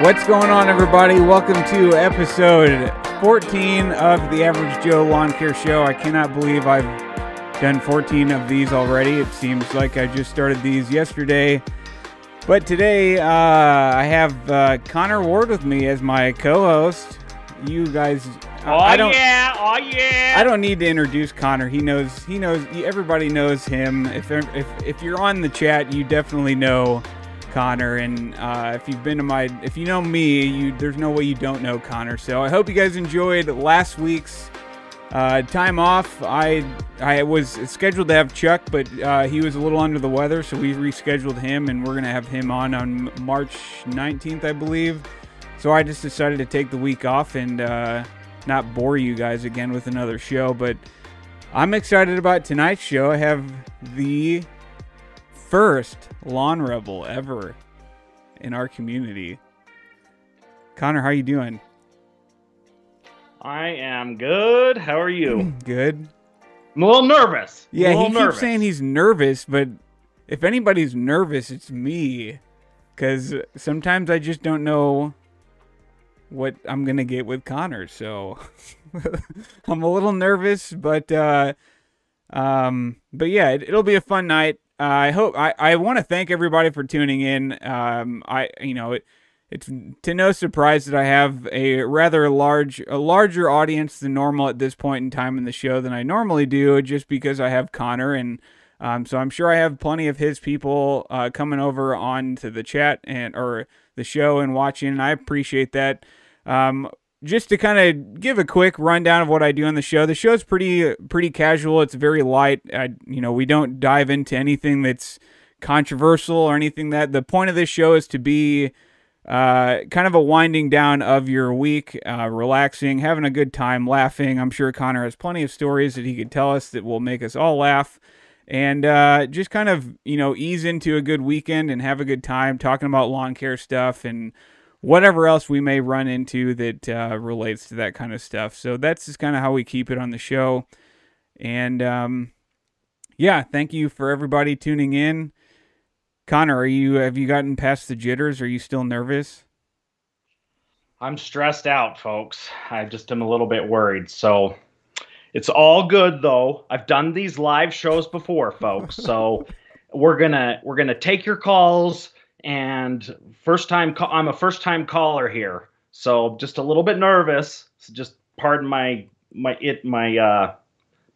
What's going on, everybody? Welcome to episode 14 of the Average Joe Lawn Care Show. I cannot believe I've done 14 of these already. It seems like I just started these yesterday. But today, uh, I have uh, Connor Ward with me as my co-host. You guys, Oh I don't, yeah, oh yeah. I don't need to introduce Connor. He knows. He knows. Everybody knows him. If if if you're on the chat, you definitely know Connor. And uh, if you've been to my, if you know me, you there's no way you don't know Connor. So I hope you guys enjoyed last week's uh, time off. I I was scheduled to have Chuck, but uh, he was a little under the weather, so we rescheduled him, and we're gonna have him on on March 19th, I believe. So I just decided to take the week off and uh, not bore you guys again with another show. But I'm excited about tonight's show. I have the first lawn rebel ever in our community. Connor, how you doing? I am good. How are you? Good. I'm a little nervous. Yeah, a he little keeps nervous. saying he's nervous, but if anybody's nervous, it's me. Because sometimes I just don't know what I'm going to get with Connor. So I'm a little nervous, but, uh, um, but yeah, it, it'll be a fun night. I hope, I, I want to thank everybody for tuning in. Um, I, you know, it, it's to no surprise that I have a rather large, a larger audience than normal at this point in time in the show than I normally do, just because I have Connor, and um, so I'm sure I have plenty of his people uh, coming over onto the chat and or the show and watching, and I appreciate that. Um, just to kind of give a quick rundown of what I do on the show. The show's pretty pretty casual. It's very light. I, you know, we don't dive into anything that's controversial or anything that. The point of this show is to be uh, kind of a winding down of your week, uh, relaxing, having a good time, laughing. I'm sure Connor has plenty of stories that he could tell us that will make us all laugh. And uh, just kind of, you know, ease into a good weekend and have a good time talking about lawn care stuff and whatever else we may run into that uh, relates to that kind of stuff. So that's just kind of how we keep it on the show. And um, yeah, thank you for everybody tuning in. Connor, are you have you gotten past the jitters? Are you still nervous? I'm stressed out, folks. I just am a little bit worried. So it's all good though. I've done these live shows before, folks. So we're gonna we're gonna take your calls and first time ca- I'm a first time caller here. So just a little bit nervous. So just pardon my my it my uh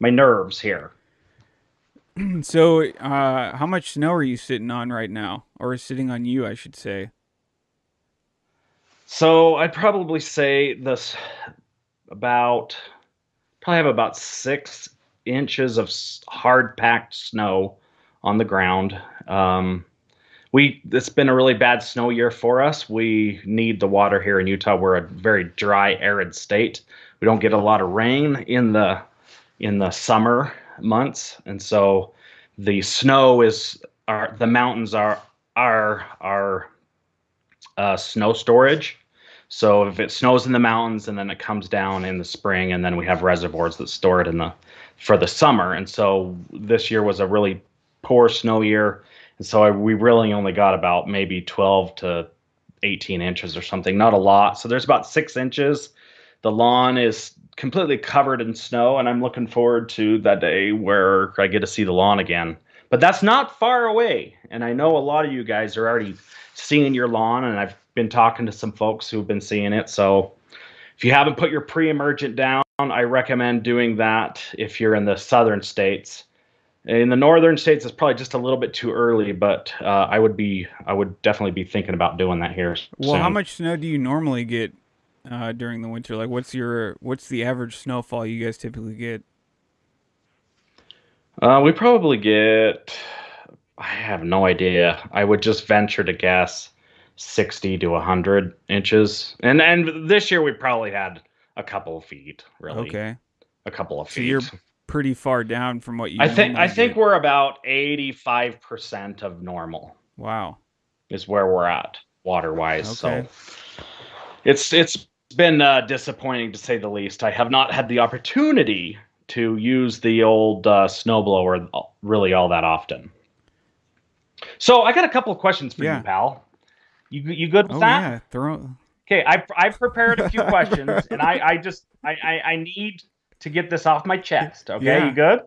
my nerves here. So, uh, how much snow are you sitting on right now, or is sitting on you, I should say? So I'd probably say this about probably have about six inches of hard packed snow on the ground. Um, we it's been a really bad snow year for us. We need the water here in Utah. We're a very dry, arid state. We don't get a lot of rain in the in the summer months, and so the snow is our the mountains are our our uh, snow storage. So if it snows in the mountains and then it comes down in the spring, and then we have reservoirs that store it in the for the summer. And so this year was a really poor snow year, and so I, we really only got about maybe 12 to 18 inches or something, not a lot. So there's about six inches. The lawn is completely covered in snow, and I'm looking forward to that day where I get to see the lawn again. But that's not far away, and I know a lot of you guys are already seeing your lawn, and I've been talking to some folks who've been seeing it. So if you haven't put your pre-emergent down, I recommend doing that if you're in the southern states. In the northern states, it's probably just a little bit too early, but uh, I would be, I would definitely be thinking about doing that here. Well, how much snow do you normally get uh, during the winter? Like, what's your what's the average snowfall you guys typically get? Uh, we probably get, I have no idea. I would just venture to guess 60 to 100 inches. And and this year we probably had a couple of feet, really. Okay, A couple of so feet. you're pretty far down from what you. I think I normally think we're about 85% of normal Wow. is where we're at water-wise. Okay. So it's it's been uh, disappointing to say the least. I have not had the opportunity to use the old uh, snowblower really all that often. So I got a couple of questions for Yeah. you, pal. You you good with Oh that? yeah, throw. Okay, I I prepared a few questions, and I I just I, I I need to get this off my chest. Okay, Yeah. you good?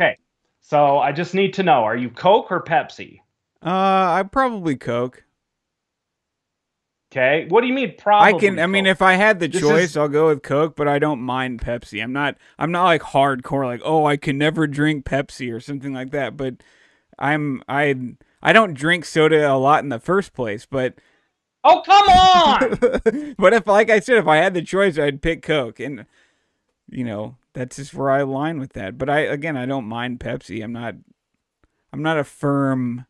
Okay, so I just need to know: Are you Coke or Pepsi? Uh, I probably Coke. Okay, what do you mean? Probably. I can. I mean, if I had the This choice, is- I'll go with Coke. But I don't mind Pepsi. I'm not. I'm not like hardcore. Like, oh, I can never drink Pepsi or something like that. But I'm. I. I don't drink soda a lot in the first place. But. oh come on! but if, like I said, if I had the choice, I'd pick Coke, and you know that's just where I align with that. But I, again, I don't mind Pepsi. I'm not. I'm not a firm.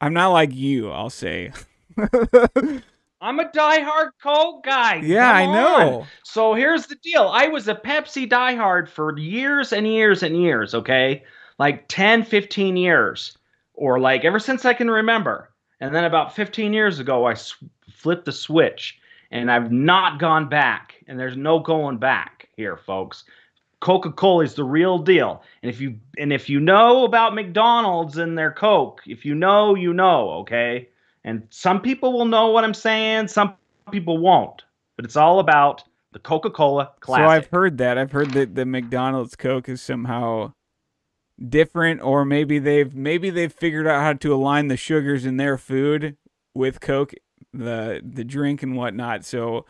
I'm not like you. I'll say. I'm a diehard Coke guy. yeah, I know. So here's the deal. I was a Pepsi diehard for years and years and years, okay? Like 10, 15 years. Or like ever since I can remember. And then about 15 years ago, I sw- flipped the switch and I've not gone back. And there's no going back here, folks. Coca-Cola is the real deal. And if you and if you know about McDonald's and their Coke, if you know, you know, okay? And some people will know what I'm saying, some people won't. But it's all about the Coca-Cola classic. So I've heard that. I've heard that the McDonald's Coke is somehow different, or maybe they've maybe they've figured out how to align the sugars in their food with Coke, the the drink and whatnot. So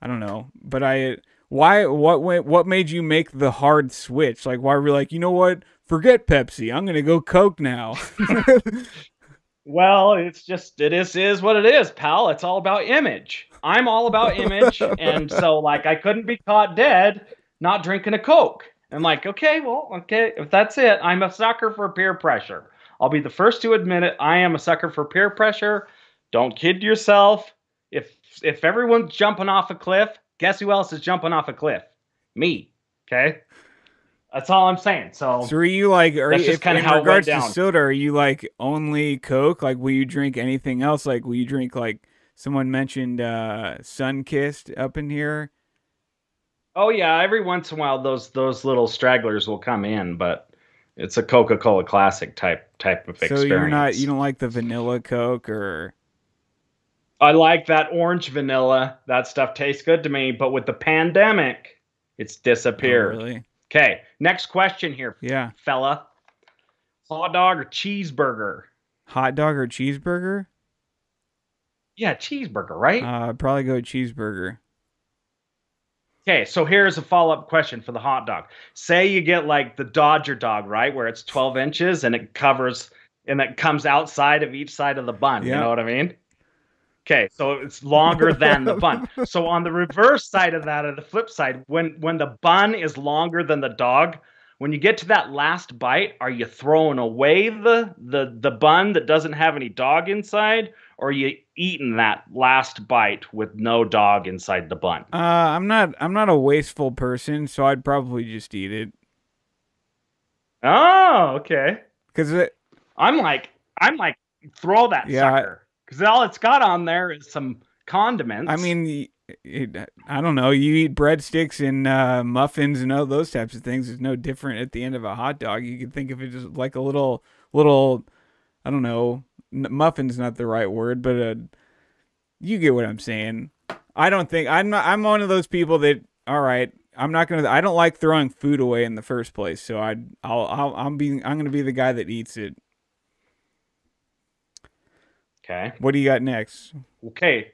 I don't know, but I why what wa- what made you make the hard switch? Like why were you like you know what? Forget Pepsi. I'm gonna go Coke now. Well, it's just it is is what it is, pal. It's all about image. I'm all about image, and so like I couldn't be caught dead not drinking a Coke. I'm like, okay, well, okay, if that's it, I'm a sucker for peer pressure. I'll be the first to admit it. I am a sucker for peer pressure. Don't kid yourself. If if everyone's jumping off a cliff, guess who else is jumping off a cliff? Me. Okay. That's all I'm saying. So So are you like, are you, kinda in how regards to soda, are you like only Coke? Like, will you drink anything else? Like, will you drink like someone mentioned uh Sunkist up in here? Oh yeah, every once in a while those those little stragglers will come in, but it's a Coca-Cola classic type type of So experience. you're not, you don't like the vanilla Coke or I like that orange vanilla. That stuff tastes good to me, but with the pandemic, it's Oh, disappeared. really? Okay, next question here, Yeah, fella. Hot dog or cheeseburger? hot dog or cheeseburger? Yeah, cheeseburger, right? Uh, I'd probably go cheeseburger. Okay, so here's a follow up question for the hot dog. Say you get like the Dodger dog, right, where it's 12 inches and it covers and it comes outside of each side of the bun. You know what I mean? Okay, so it's longer than the bun. So on the reverse side of that, or the flip side, when when the bun is longer than the dog, when you get to that last bite, are you throwing away the the the bun that doesn't have any dog inside, or are you eating that last bite with no dog inside the bun? Uh, I'm not, I'm not a wasteful person, so I'd probably just eat it Oh, okay. because it, I'm like, I'm like, throw that Yeah, sucker because all it's got on there is some condiments. I mean, I don't know. You eat breadsticks and uh, muffins and all those types of things. It's no different at the end of a hot dog. You could think of it as like a little, little, I don't know. Muffin's not the right word, but uh, you get what I'm saying. I don't think I'm not. I'm one of those people that. All right, I'm not gonna. I don't like throwing food away in the first place, so I, I'll, I'll, I'm being. I'm gonna be the guy that eats it. Okay, What do you got next? okay,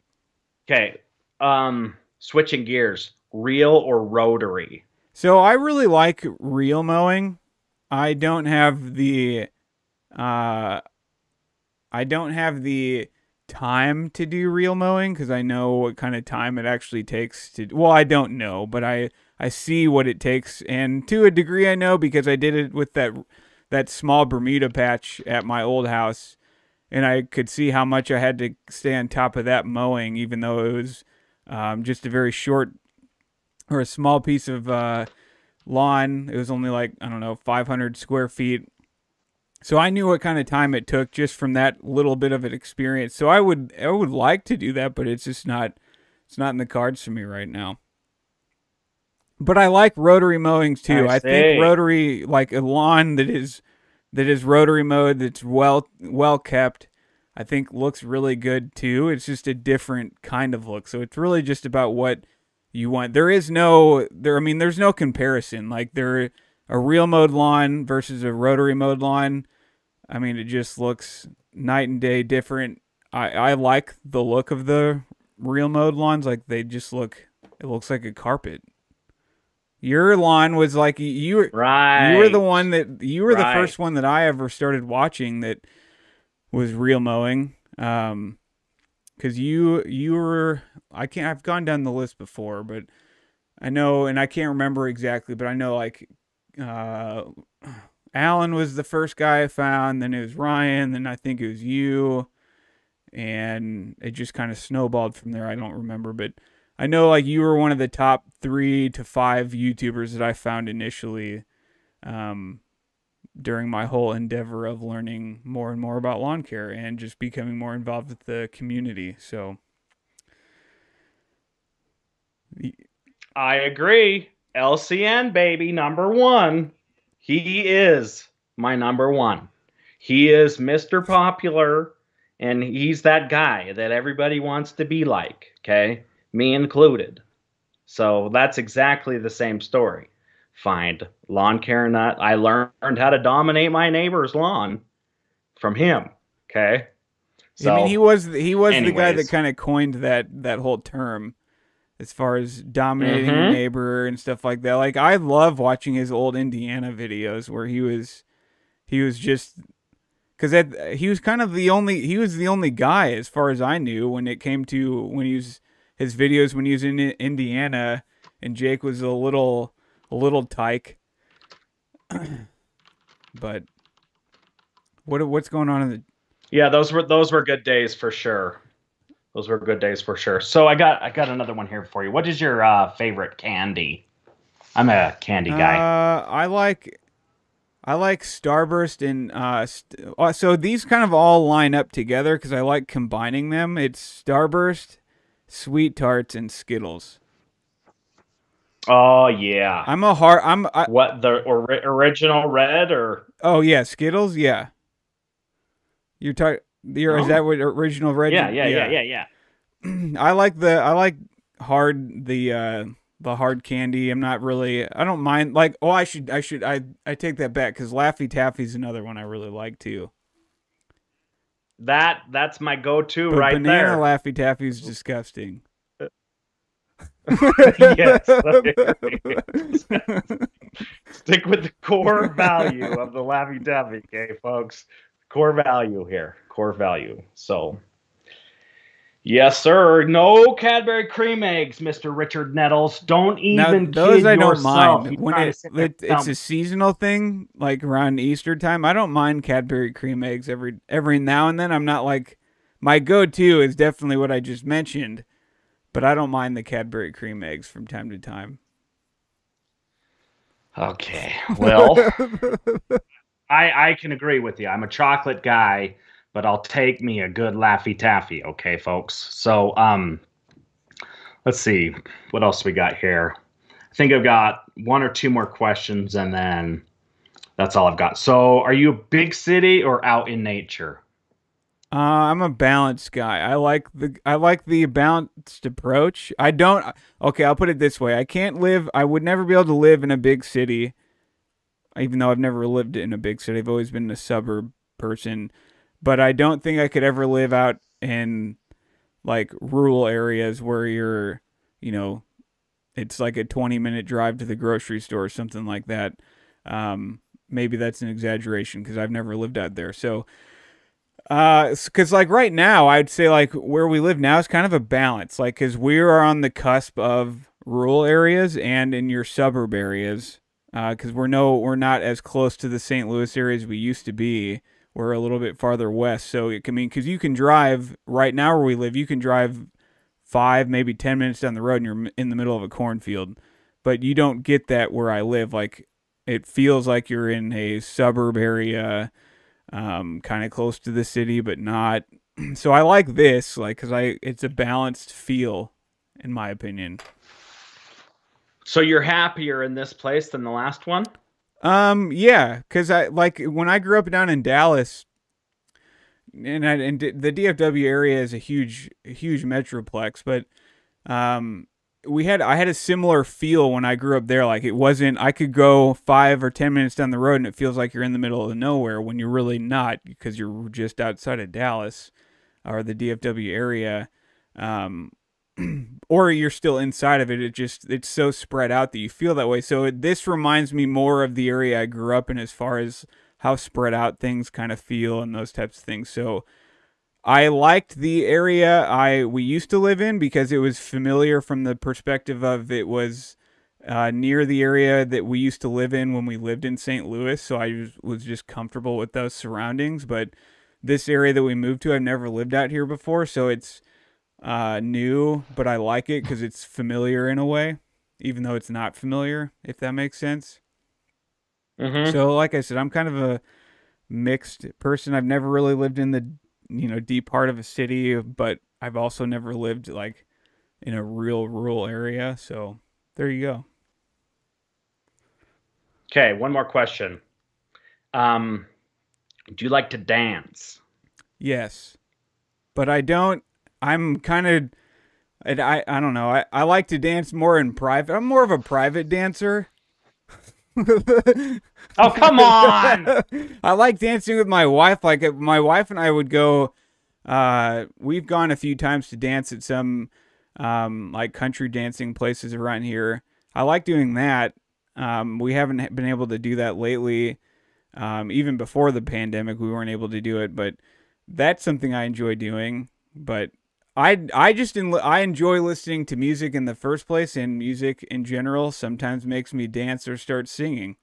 okay. Um, switching gears, reel or rotary? So I really like reel mowing. I don't have the uh I don't have the time to do reel mowing cuz I know what kind of time it actually takes to well I don't know, but I I see what it takes and to a degree I know because I did it with that that small Bermuda patch at my old house and I could see how much I had to stay on top of that mowing even though it was um, just a very short or a small piece of uh, lawn. It was only like I don't know 500 square feet. So I knew what kind of time it took just from that little bit of an experience. So I would I would like to do that, but it's just not it's not in the cards for me right now. But I like rotary mowings too. I I, think rotary like a lawn that is that is rotary mowed that's well well kept. I think looks really good too. It's just a different kind of look. So it's really just about what you want. There is no there I mean there's no comparison. Like there a reel mowed lawn versus a rotary mowed lawn. I mean it just looks night and day different. I I like the look of the reel mowed lawns like they just look it looks like a carpet. Your lawn was like you were Right. you were the one that you were the first one that I ever started watching that was reel mowing. Um, because you you were I can't I've gone down the list before, but I know and I can't remember exactly, but I know like uh, Allyn was the first guy I found, then it was Ryan, then I think it was you, and it just kind of snowballed from there. I don't remember, but I know like you were one of the top three to five YouTubers that I found initially um, during my whole endeavor of learning more and more about lawn care and just becoming more involved with the community. So, I agree. LCN baby number one. He is my number one. He is Mr. Popular, and he's that guy that everybody wants to be like. Okay, me included. So that's exactly the same story. Find lawn care nut. I learned how to dominate my neighbor's lawn from him. Okay. So I mean, he was he was the guy that kind of coined that that whole term, as far as dominating your Mhm. neighbor and stuff like that. Like I love watching his old Indiana videos where he was, he was just, because he was kind of the only he was the only guy as far as I knew when it came to when he was his videos when he was in Indiana and Jake was a little a little tyke. but what what's going on in the Yeah, those were those were good days for sure. Those were good days for sure. So I got I got another one here for you. What is your uh, favorite candy? I'm a candy guy. Uh, I like, I like Starburst and uh, st- uh, so these kind of all line up together because I like combining them. It's Starburst, Sweet Tarts, and Skittles. oh yeah. I'm a hard. I'm. I, what the ori- original red or oh yeah, Skittles. Yeah. You're talking. You're, Is Oh. that what original red? yeah, yeah, yeah, yeah, yeah. I like the. I like hard the. uh the hard candy. I'm not really. I don't mind. Like, oh, I should. I should. I. I take that back because Laffy Taffy's another one I really like too. That that's my go-to But right banana there. Laffy Taffy is disgusting. yes. Stick with the core value of the Laffy Taffy, okay, folks. Core value here. Core value. So, yes, sir. No Cadbury cream eggs, Mr. Richard Nettles. Don't even now, those I don't yourself. mind when it, it it's a seasonal thing, like around Easter time. I don't mind Cadbury cream eggs every every now and then. I'm not like my go-to is definitely what I just mentioned, but I don't mind the Cadbury cream eggs from time to time. Okay. Well, I I can agree with you. I'm a chocolate guy, but I'll take me a good Laffy Taffy, okay, folks. So, um let's see. What else we got here? I think I've got one or two more questions and then that's all I've got. So, are you a big city or out in nature? Uh, I'm a balanced guy. I like the I like the balanced approach. I don't. Okay, I'll put it this way: I can't live. I would never be able to live in a big city, even though I've never lived in a big city. I've always been a suburb person, but I don't think I could ever live out in like rural areas where you're, you know, it's like a 20 minute drive to the grocery store or something like that. Um, maybe that's an exaggeration because I've never lived out there. So. Uh, cause like right now, I'd say like where we live now is kind of a balance. Like, cause we are on the cusp of rural areas and in your suburb areas. Uh, cause we're no, we're not as close to the St. Louis area as we used to be. We're a little bit farther west. So it can mean, cause you can drive right now where we live, you can drive five, maybe 10 minutes down the road and you're in the middle of a cornfield. But you don't get that where I live. Like, it feels like you're in a suburb area um, kind of close to the city, but not. So I like this, like, cause I it's a balanced feel, in my opinion. So, you're happier in this place than the last one? Um, yeah, cause I like when I grew up down in Dallas. and I, and the DFW area is a huge huge metroplex, but um, we had I had a similar feel when I grew up there. Like it wasn't I could go five or ten minutes down the road and it feels like you're in the middle of nowhere when you're really not because you're just outside of Dallas or the DFW area. Um, or you're still inside of it. It just it's so spread out that you feel that way. So this reminds me more of the area I grew up in as far as how spread out things kind of feel and those types of things. So I liked the area I we used to live in because it was familiar from the perspective of it was uh, near the area that we used to live in when we lived in St. Louis. So I was just comfortable with those surroundings. But this area that we moved to, I've never lived out here before, so it's uh, new, but I like it because it's familiar in a way, even though it's not familiar. If that makes sense. Mm-hmm. So, like I said, I'm kind of a mixed person. I've never really lived in the you know deep part of a city, but I've also never lived like in a real rural area. So there you go. Okay, one more question. Um, do you like to dance? Yes, but I don't. I'm kind of. I, I don't know. I, I like to dance more in private. I'm more of a private dancer. oh come on! I like dancing with my wife. Like uh, my wife and I would go. Uh, we've gone a few times to dance at some um, like country dancing places around here. I like doing that. Um, we haven't been able to do that lately. Um, even before the pandemic, we weren't able to do it, but that's something I enjoy doing. But I I just in, I enjoy listening to music in the first place, and music in general sometimes makes me dance or start singing.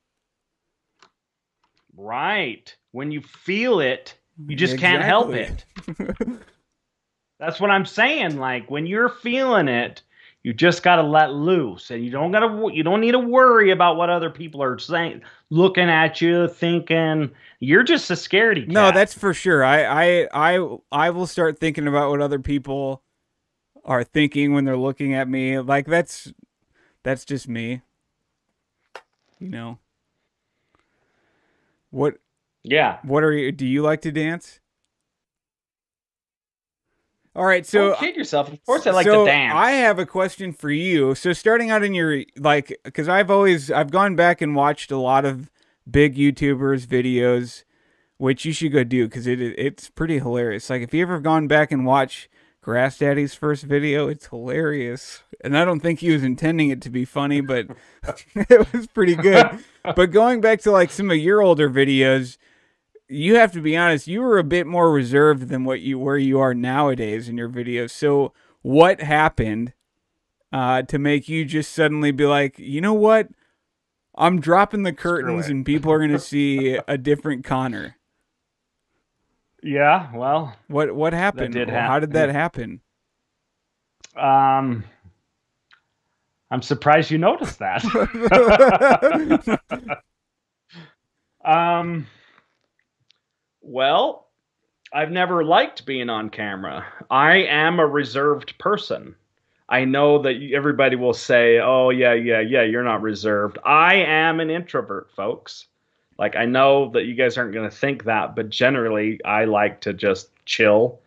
Right. When you feel it, you just exactly. can't help it. That's what I'm saying. Like when you're feeling it, you just got to let loose, and you don't got to. You don't need to worry about what other people are saying, looking at you, thinking. You're just a scaredy cat. No, that's for sure. I, I, I, I will start thinking about what other people are thinking when they're looking at me. Like that's, that's just me. You know. What? Yeah. What are you? Do you like to dance? All right, so Don't kid yourself. Of course, I like so to dance. I have a question for you. So, starting out in your like, because I've always I've gone back and watched a lot of big YouTubers videos, which you should go do because it it's pretty hilarious. Like, if you ever gone back and watch Grass Daddy's first video, it's hilarious, and I don't think he was intending it to be funny, but it was pretty good. but going back to like some of your older videos you have to be honest, you were a bit more reserved than what you where you are nowadays in your videos. So what happened uh, to make you just suddenly be like, you know what? I'm dropping the curtains and people are gonna see a different Connor. Yeah, well, what what happened? Did happen. How did that happen? Um, I'm surprised you noticed that. um, well, I've never liked being on camera. I am a reserved person. I know that everybody will say, "Oh yeah, yeah, yeah, you're not reserved." I am an introvert, folks. Like I know that you guys aren't going to think that, but generally I like to just chill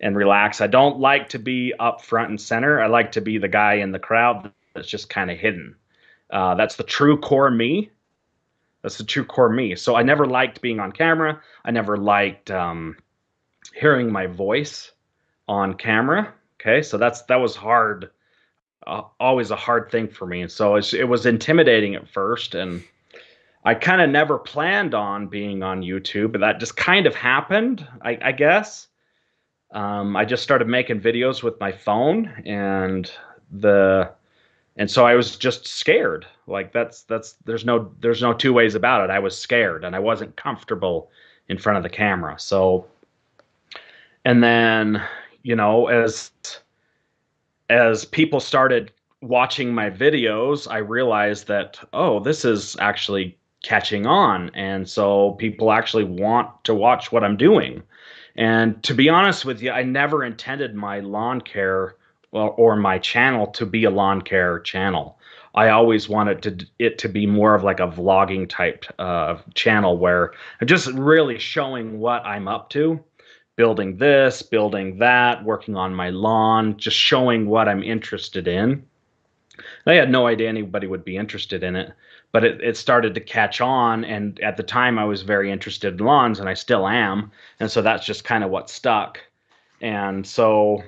and relax. I don't like to be up front and center. I like to be the guy in the crowd that's just kind of hidden. Uh, that's the true core me. That's the true core me. So I never liked being on camera. I never liked um, hearing my voice on camera. Okay, so that's that was hard. Uh, always a hard thing for me, so it was intimidating at first, and I kind of never planned on being on YouTube, but that just kind of happened, I, I guess. Um, I just started making videos with my phone, and the and so I was just scared. Like that's that's there's no there's no two ways about it. I was scared and I wasn't comfortable in front of the camera. So and then, you know, as as people started watching my videos, I realized that oh, this is actually catching on and so people actually want to watch what I'm doing. And to be honest with you, I never intended my lawn care or, my channel to be a lawn care channel. I always wanted to it to be more of like a vlogging type uh, channel where I'm just really showing what I'm up to. building this, building that, working on my lawn, just showing what I'm interested in. I had no idea anybody would be interested in it, but it, it started to catch on. And at the time, I was very interested in lawns, and I still am. And so that's just kind of what stuck. And so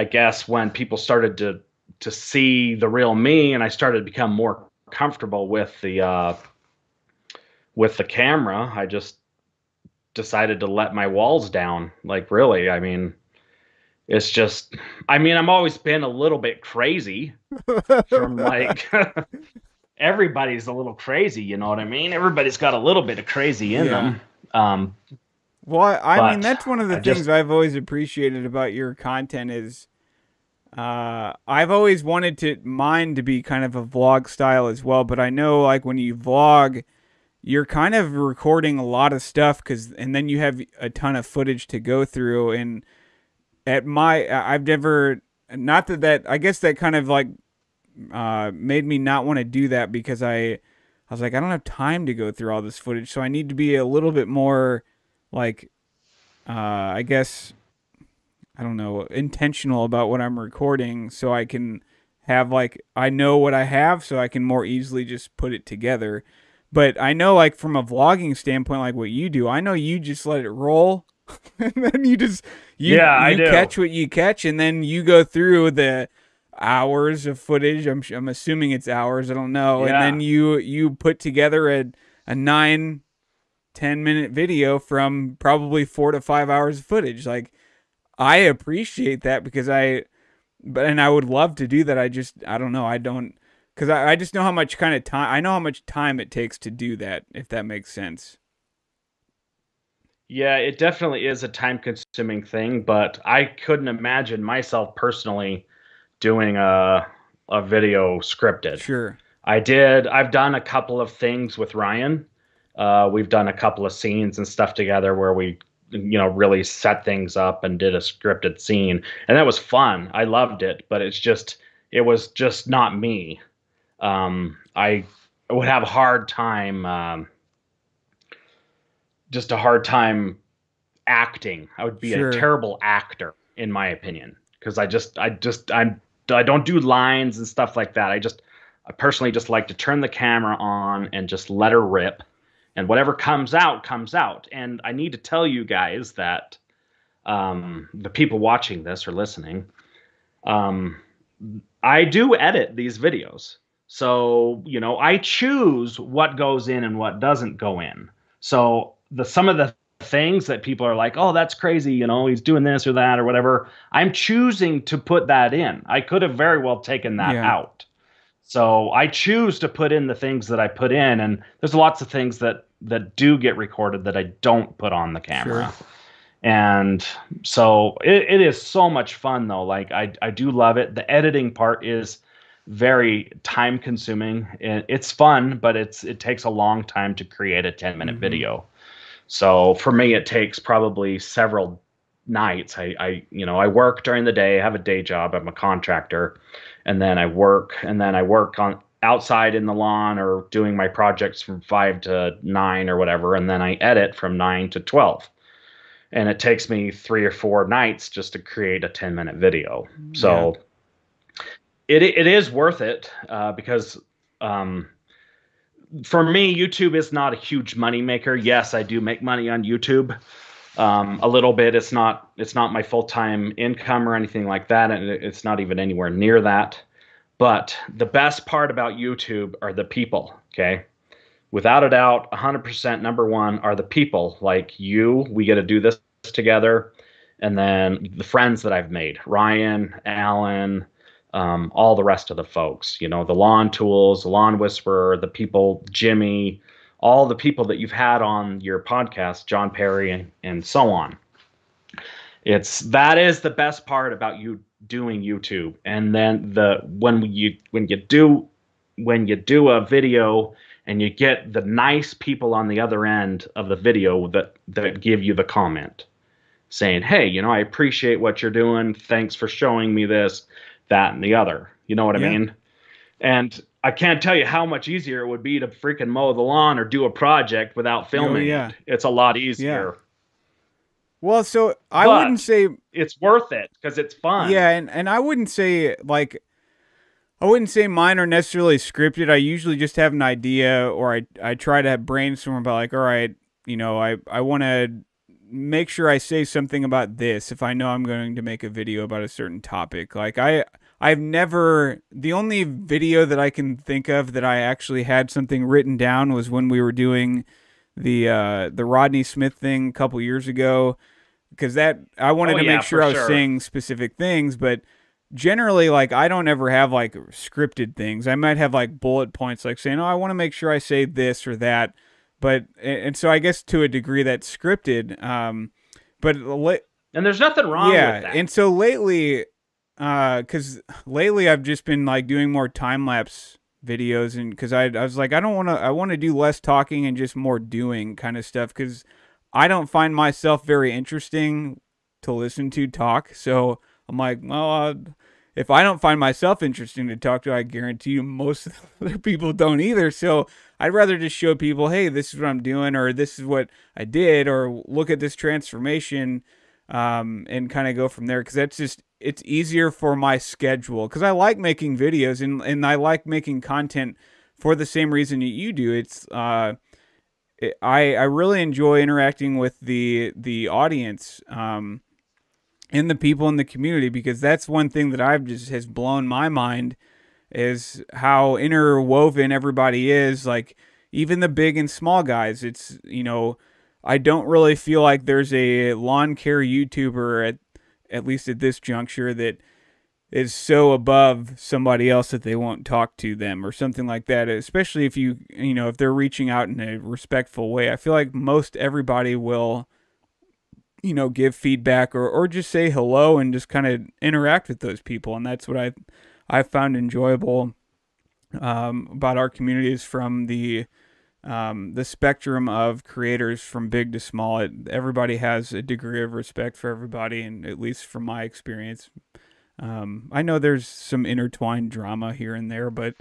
I guess when people started to to see the real me, and I started to become more comfortable with the uh, with the camera, I just decided to let my walls down. Like really, I mean, it's just I mean, I'm always been a little bit crazy from like everybody's a little crazy, you know what I mean? Everybody's got a little bit of crazy in yeah. them. Um well, I, I mean, that's one of the I things just, I've always appreciated about your content is uh, I've always wanted to mine to be kind of a vlog style as well, but I know like when you vlog, you're kind of recording a lot of stuff because, and then you have a ton of footage to go through. And at my, I've never, not that that, I guess that kind of like uh, made me not want to do that because I, I was like, I don't have time to go through all this footage, so I need to be a little bit more like uh, I guess I don't know intentional about what I'm recording so I can have like I know what I have so I can more easily just put it together. But I know like from a vlogging standpoint like what you do, I know you just let it roll and then you just you, yeah, you catch what you catch and then you go through the hours of footage. I'm I'm assuming it's hours, I don't know. Yeah. And then you you put together a a 9 10 minute video from probably four to five hours of footage. Like, I appreciate that because I, but, and I would love to do that. I just, I don't know. I don't, because I, I just know how much kind of time, I know how much time it takes to do that, if that makes sense. Yeah, it definitely is a time consuming thing, but I couldn't imagine myself personally doing a, a video scripted. Sure. I did, I've done a couple of things with Ryan uh, we've done a couple of scenes and stuff together where we, you know, really set things up and did a scripted scene, and that was fun. I loved it, but it's just, it was just not me. Um, I would have a hard time, um, just a hard time acting. I would be sure. a terrible actor, in my opinion, because I just, I just, I'm, I don't do lines and stuff like that. I just, I personally just like to turn the camera on and just let her rip and whatever comes out comes out. And i need to tell you guys that um, the people watching this or listening um, i do edit these videos. So you know i choose what goes in and what doesn't go in. So the some of the things that people are like oh that's crazy you know he's doing this or that or whatever i'm choosing to put that in. I could have very well taken that yeah. out so I choose to put in the things that I put in, and there's lots of things that that do get recorded that I don't put on the camera. Sure. And so it, it is so much fun though. Like I I do love it. The editing part is very time consuming. It's fun, but it's it takes a long time to create a 10 minute mm-hmm. video. So for me, it takes probably several nights. I, I, you know, I work during the day, I have a day job, I'm a contractor, and then I work, and then I work on outside in the lawn or doing my projects from five to nine or whatever, and then I edit from nine to twelve. And it takes me three or four nights just to create a 10 minute video. So yeah. it, it is worth it uh, because um, for me, YouTube is not a huge money maker. Yes, I do make money on YouTube, um, a little bit. It's not it's not my full time income or anything like that, and it's not even anywhere near that. But the best part about YouTube are the people. Okay, without a doubt, 100% number one are the people like you. We get to do this together, and then the friends that I've made, Ryan, Allyn. Um, all the rest of the folks, you know, the lawn tools, the lawn whisperer, the people, Jimmy, all the people that you've had on your podcast, John Perry and, and so on. It's that is the best part about you doing YouTube. And then the when you when you do when you do a video and you get the nice people on the other end of the video that that give you the comment saying, "Hey, you know, I appreciate what you're doing. Thanks for showing me this, that, and the other." You know what yeah. I mean? And I can't tell you how much easier it would be to freaking mow the lawn or do a project without oh, filming. Oh, yeah. It. It's a lot easier. Well, so I But- wouldn't say It's worth it because it's fun. Yeah, and, and I wouldn't say like I wouldn't say mine are necessarily scripted. I usually just have an idea or I I try to brainstorm about like, all right, you know, I, I wanna make sure I say something about this if I know I'm going to make a video about a certain topic. Like I I've never the only video that I can think of that I actually had something written down was when we were doing the uh the Rodney Smith thing a couple years ago because that I wanted Oh, to yeah, make sure I was sure. saying specific things, but generally like I don't ever have like scripted things. I might have like bullet points like saying, "Oh, I want to make sure I say this or that." But and so I guess to a degree that's scripted. Um but And there's nothing wrong yeah, with that. and so lately, uh, cause lately I've just been like doing more time lapse videos, and cause I I was like I don't want to I want to do less talking and just more doing kind of stuff, cause I don't find myself very interesting to listen to talk. So I'm like, well, uh, if I don't find myself interesting to talk to, I guarantee you most other people don't either. So I'd rather just show people, hey, this is what I'm doing, or this is what I did, or look at this transformation, um, and kind of go from there. Because that's just it's easier for my schedule. Because I like making videos and and I like making content for the same reason that you do. It's uh, it, I I really enjoy interacting with the the audience. Um, and the people in the community because that's one thing that I've just has blown my mind is how interwoven everybody is like even the big and small guys it's you know I don't really feel like there's a lawn care YouTuber at at least at this juncture that is so above somebody else that they won't talk to them or something like that especially if you you know if they're reaching out in a respectful way. I feel like most everybody will you know give feedback or, or just say hello and just kind of interact with those people. And that's what i i found enjoyable um, about our community is from the um, the spectrum of creators from big to small. It, everybody has a degree of respect for everybody and at least from my experience um, i know there's some intertwined drama here and there but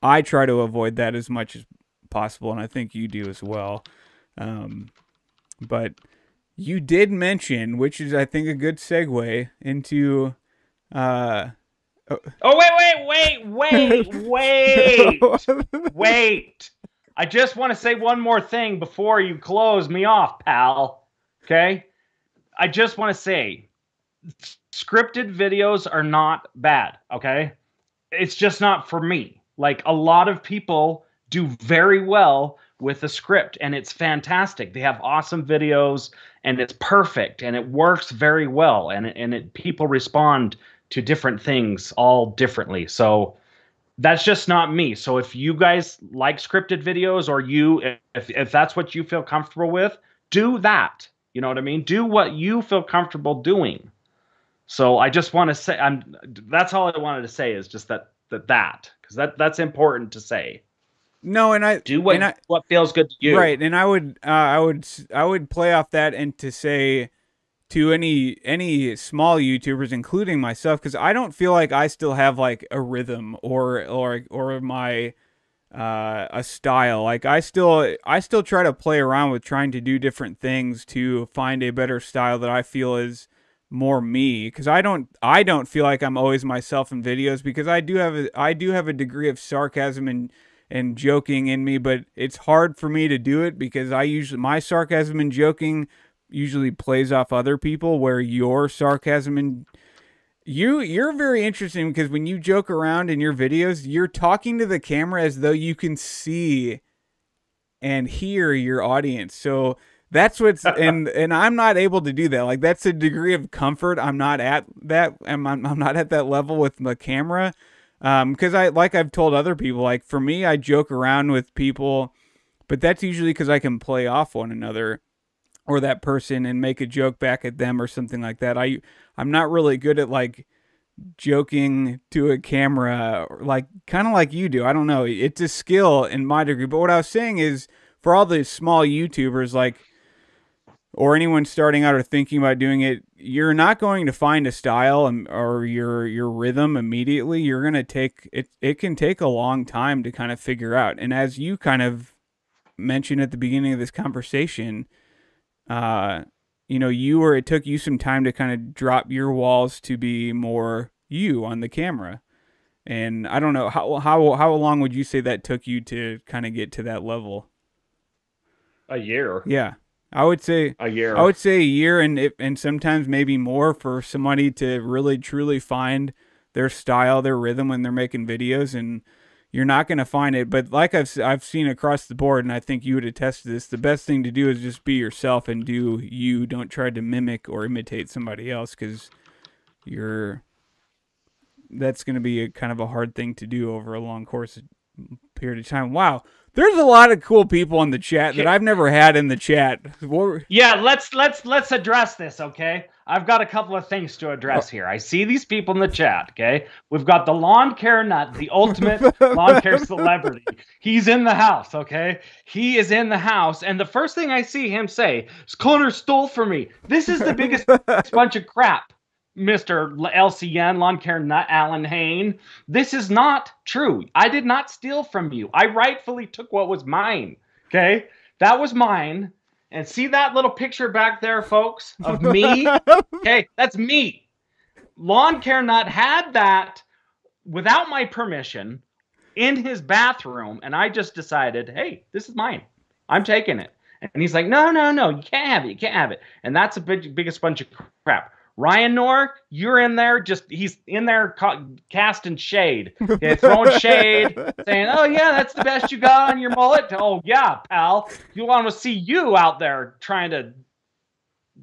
i try to avoid that as much as possible and i think you do as well. Um, but you did mention, which is I think a good segue into uh oh. Wait, wait, wait, wait, wait, wait. I just want to say one more thing before you close me off, pal. Okay? I just want to say scripted videos are not bad, okay? It's just not for me. Like a lot of people do very well with a script and it's fantastic. They have awesome videos and it's perfect and it works very well and and it people respond to different things all differently. So that's just not me. So if you guys like scripted videos or you if if that's what you feel comfortable with, do that. You know what I mean? Do what you feel comfortable doing. So I just want to say I'm that's all I wanted to say is just that that that cuz that that's important to say. no, and I Do what I, what feels good to you. right, and I would uh, I would I would play off that and to say to any any small YouTubers, including myself, because I don't feel like I still have like a rhythm or or or my uh a style. Like i still i still try to play around with trying to do different things to find a better style that i feel is more me because i don't i don't feel like i'm always myself in videos because i do have a i do have a degree of sarcasm and and joking in me but it's hard for me to do it because i usually my sarcasm and joking usually plays off other people where your sarcasm and you you're very interesting because when you joke around in your videos, you're talking to the camera as though you can see and hear your audience. So that's what's and and I'm not able to do that. Like that's a degree of comfort. I'm not at that. I'm I'm I'm not at that level with the camera. Um, because I like I've told other people, like for me, I joke around with people, but that's usually because I can play off one another or that person and make a joke back at them or something like that. I I'm not really good at like joking to a camera or like kind of like you do. I don't know. It's a skill in my degree. But what I was saying is for all the small YouTubers like or anyone starting out or thinking about doing it, you're not going to find a style or your your rhythm immediately. You're going to take it it can take a long time to kind of figure out. And as you kind of mentioned at the beginning of this conversation, uh you know you or it took you some time to kind of drop your walls to be more you on the camera. And I don't know how how how long would you say that took you to kind of get to that level? A year. Yeah. I would say A year. I would say a year and it, and sometimes maybe more for somebody to really truly find their style, their rhythm when they're making videos and you're not going to find it, but like I've I've seen across the board and I think you would attest to this, the best thing to do is just be yourself and do you, don't try to mimic or imitate somebody else cuz you're that's going to be a kind of a hard thing to do over a long course period of time. Wow. There's a lot of cool people in the chat that I've never had in the chat. What, Yeah, let's let's let's address this, okay? I've got a couple of things to address Oh. here. I see these people in the chat, okay? We've got the lawn care nut, the ultimate lawn care celebrity. He's in the house, okay? He is in the house, and the first thing I see him say is Connor stole from me. This is the biggest bunch of crap. Mr. LCN, Lawn Care Nut Allyn Hane. This is not true. I did not steal from you. I rightfully took what was mine. Okay? That was mine. And see that little picture back there, folks, of me? okay, that's me. Lawn Care Nut had that without my permission in his bathroom, and I just decided, hey, this is mine. I'm taking it. And he's like, no, no, no, you can't have it. You can't have it. And that's the big, biggest bunch of crap. Ryan Knorr, you're in there, just he's in there ca- casting shade, okay, throwing shade, saying, "Oh yeah, that's the best you got on your mullet." Oh yeah, pal, you want to see you out there trying to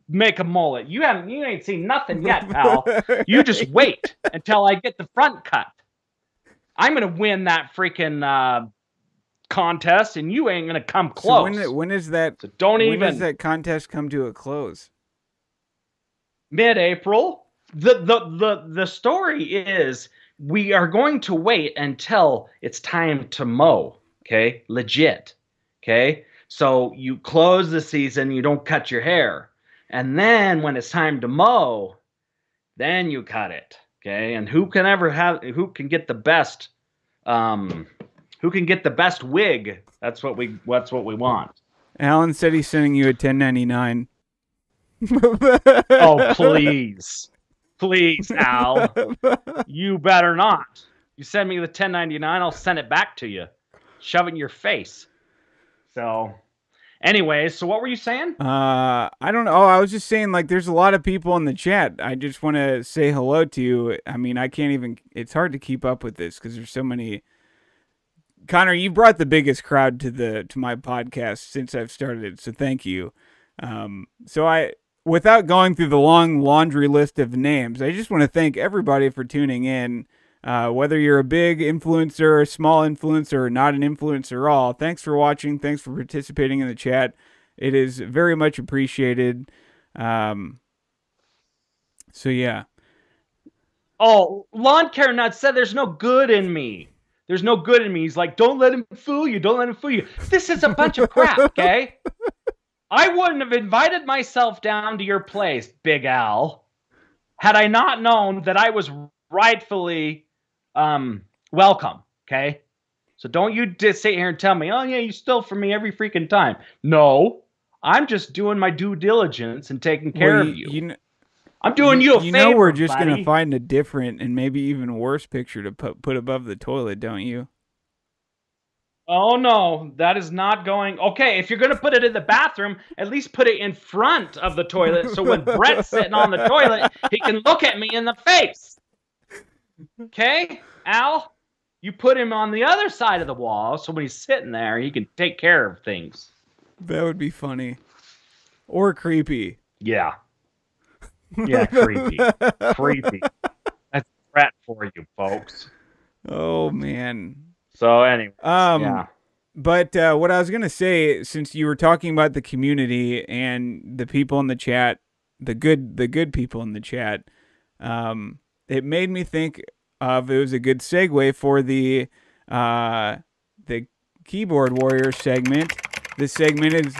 make a mullet. You haven't, you ain't seen nothing yet, pal. You just wait until I get the front cut. I'm gonna win that freaking uh, contest, and you ain't gonna come so close. when when is that So don't when even does that contest come to a close? mid-April. The, the the the story is we are going to wait until it's time to mow. Okay, legit. Okay, so you close the season, you don't cut your hair, and then when it's time to mow, then you cut it. Okay, and who can ever have who can get the best, um, who can get the best wig? That's what we that's what we want. Allyn said he's sending you a 1099. Oh please, please, Al. You better not. You send me the 1099, I'll send it back to you. Shove it in your face. So, anyways, so what were you saying? Uh, I don't know. Oh, I was just saying, like, there's a lot of people in the chat. I just want to say hello to you. I mean, I can't even. It's hard to keep up with this because there's so many. Connor, you brought the biggest crowd to the to my podcast since I've started it, so thank you. Um, so I, without going through the long laundry list of names, I just want to thank everybody for tuning in. Uh, whether you're a big influencer, a small influencer, or not an influencer at all, thanks for watching. Thanks for participating in the chat. It is very much appreciated. Um, so yeah, Oh, Lawn Care Nut said there's no good in me. There's no good in me. He's like, don't let him fool you. Don't let him fool you. This is a bunch of crap, okay? I wouldn't have invited myself down to your place, Big Al, had I not known that I was rightfully um, welcome, okay? So don't you just sit here and tell me, oh, yeah, you steal from me every freaking time. No, I'm just doing my due diligence and taking care Well, of you. You, I'm doing you a you favor. You know we're just gonna find a different and maybe even worse picture to put put above the toilet, don't you? Oh no, that is not going. Okay, if you're gonna put it in the bathroom, at least put it in front of the toilet, so when Brett's sitting on the toilet, he can look at me in the face. Okay, Al, you put him on the other side of the wall, so when he's sitting there, he can take care of things. That would be funny, or creepy. Yeah, yeah, creepy, creepy. That's Brett for you, folks. Oh man. So anyway, Um. yeah. But uh, what I was gonna say, since you were talking about the community and the people in the chat, the good the good people in the chat, um, it made me think of it was a good segue for the uh, the keyboard warrior segment. This segment is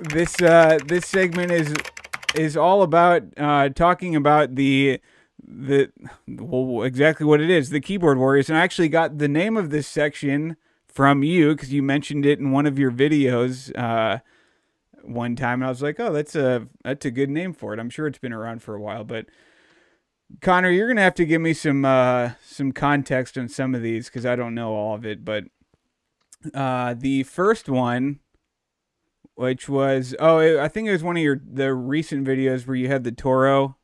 this uh, this segment is is all about uh, talking about the the well exactly what it is the keyboard warriors and i actually got the name of this section from you because you mentioned it in one of your videos uh one time, and I was like, "Oh, that's a that's a good name for it." I'm sure it's been around for a while, but Connor, you're gonna have to give me some uh, some context on some of these because I don't know all of it. But uh, the first one, which was oh, I think it was one of your the recent videos where you had the Toro,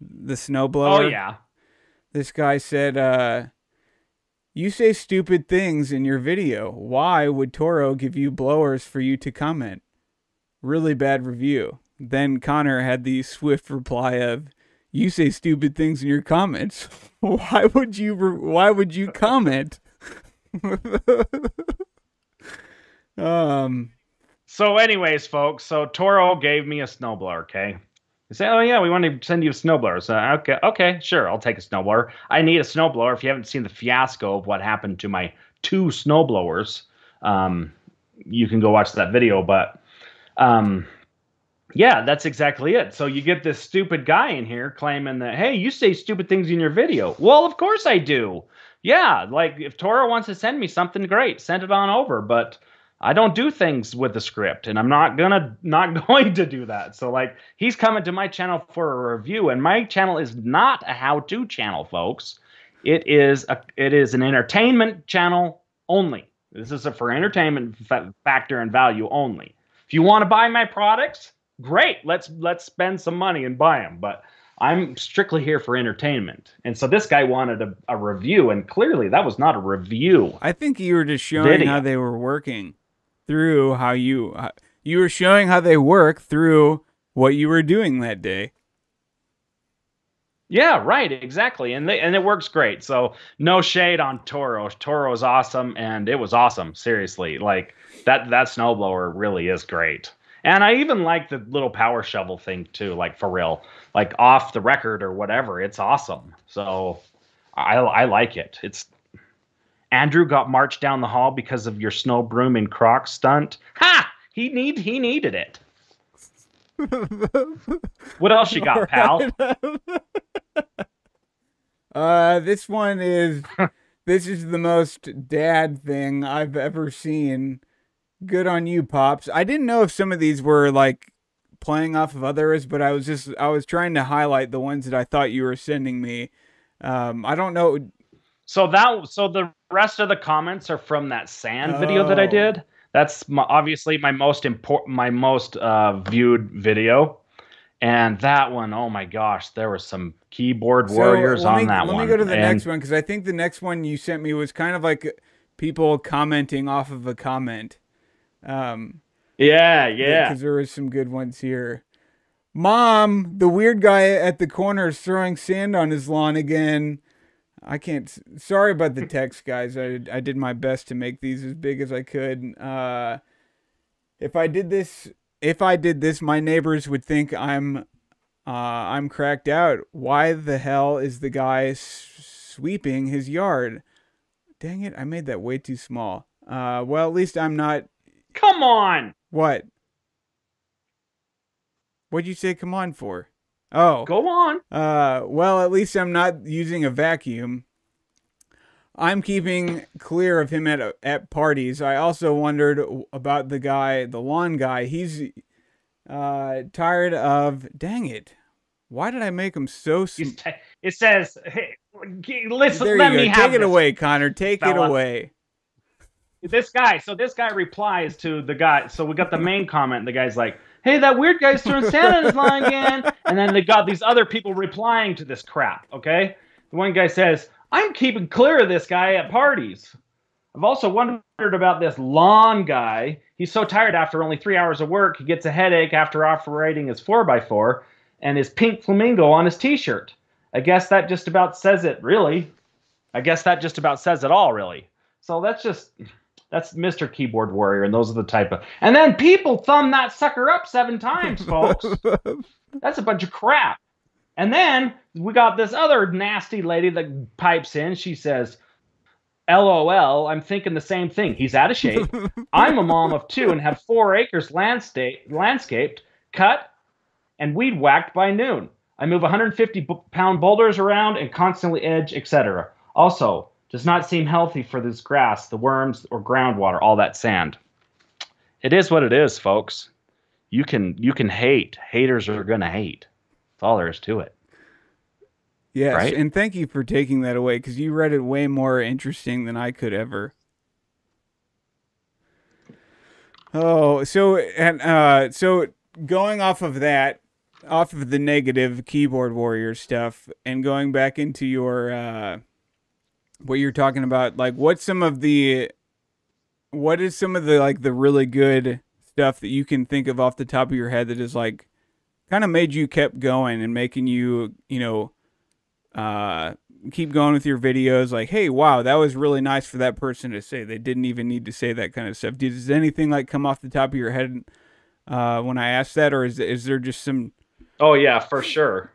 the snowblower. Oh yeah. This guy said, uh, "You say stupid things in your video. Why would Toro give you blowers for you to comment? Really bad review." Then Connor had the swift reply of, "You say stupid things in your comments. why would you? Re- why would you comment?" um. So, anyways, folks, so Toro gave me a snowblower. Okay. Say, oh yeah, we want to send you a snowblower. So okay, okay, sure, I'll take a snowblower. I need a snowblower. If you haven't seen the fiasco of what happened to my two snowblowers, um, you can go watch that video. But um, yeah, that's exactly it. So you get this stupid guy in here claiming that, hey, you say stupid things in your video. Well, of course I do. Yeah, like if Toro wants to send me something, great, send it on over. But I don't do things with the script, and I'm not gonna not going to do that. So like he's coming to my channel for a review, and my channel is not a how-to channel, folks. It is a it is an entertainment channel only. This is a for entertainment fa- factor and value only. If you want to buy my products, great. Let's let's spend some money and buy them. But I'm strictly here for entertainment. And so this guy wanted a, a review, and clearly that was not a review. I think you were just showing Video. how they were working through how you you were showing how they work through what you were doing that day. Yeah, right, exactly, and they, and it works great. So no shade on Toro. Toro is awesome, and it was awesome. Seriously, like that that snowblower really is great. And I even like the little power shovel thing too, like for real, like off the record or whatever. It's awesome. So I I like it. It's Andrew got marched down the hall because of your snow broom and croc stunt. Ha! He need he needed it. What else you got, pal? Uh, this one is this is the most dad thing I've ever seen. Good on you, pops. I didn't know if some of these were like playing off of others, but I was just I was trying to highlight the ones that I thought you were sending me. Um, I don't know. So that so the rest of the comments are from that sand video that I Oh. did. That's my, obviously my most important, my most uh, viewed video, and that one, oh my gosh, there were some keyboard So, warriors let on that let one. Let me go to the and- next one because I think the next one you sent me was kind of like people commenting off of a comment. Um, Yeah, yeah. because there was some good ones here. Mom, the weird guy at the corner is throwing sand on his lawn again. I can't. Sorry about the text, guys. I I did my best to make these as big as I could. Uh, if I did this, if I did this, my neighbors would think I'm, uh, I'm cracked out. Why the hell is the guy s- sweeping his yard? Dang it! I made that way too small. Uh, well, at least I'm not. Come on, What? What'd you say come on for? Oh. go on. Uh well, at least I'm not using a vacuum. I'm keeping clear of him at at parties. I also wondered about the guy, the lawn guy. He's uh tired of dang it. Why did I make him so sm- it says, hey, listen, There let you me go. have Take it this. away, Connor. Take fella. it away. this guy so this guy replies to the guy so we got the main comment the guy's like hey that weird guy's throwing sand on his lawn again. And then they got these other people replying to this crap okay? The one guy says i'm keeping clear of this guy at parties. I've also wondered about this lawn guy. He's so tired after only three hours of work he gets a headache after operating his 4x4 and his pink flamingo on his t-shirt. I guess that just about says it really. I guess that just about says it all really. So that's just that's Mr. Keyboard Warrior, and those are the type of. And then people thumb that sucker up seven times, folks. That's a bunch of crap. And then we got this other nasty lady that pipes in. She says, LOL, I'm thinking the same thing. He's out of shape. I'm a mom of two and have four acres landscape, landscaped, cut, and weed whacked by noon. I move 150 pound boulders around and constantly edge, etc. Also, does not seem healthy for this grass, the worms, or groundwater, all that sand. It is what it is, folks. you can you can hate. Haters are gonna hate. That's all there is to it. Yes, Right? and thank you for taking that away because you read it way more interesting than I could ever. Oh, so and uh, so going off of that, off of the negative keyboard warrior stuff, and going back into your uh, what you're talking about, like what's some of the, what is some of the like the really good stuff that you can think of off the top of your head that is like kind of made you kept going and making you, you know, uh, keep going with your videos? Like hey wow that was really nice for that person to say. They didn't even need to say that kind of stuff. Does anything like come off the top of your head uh, when i asked that or is, is there just some Oh yeah, for sure.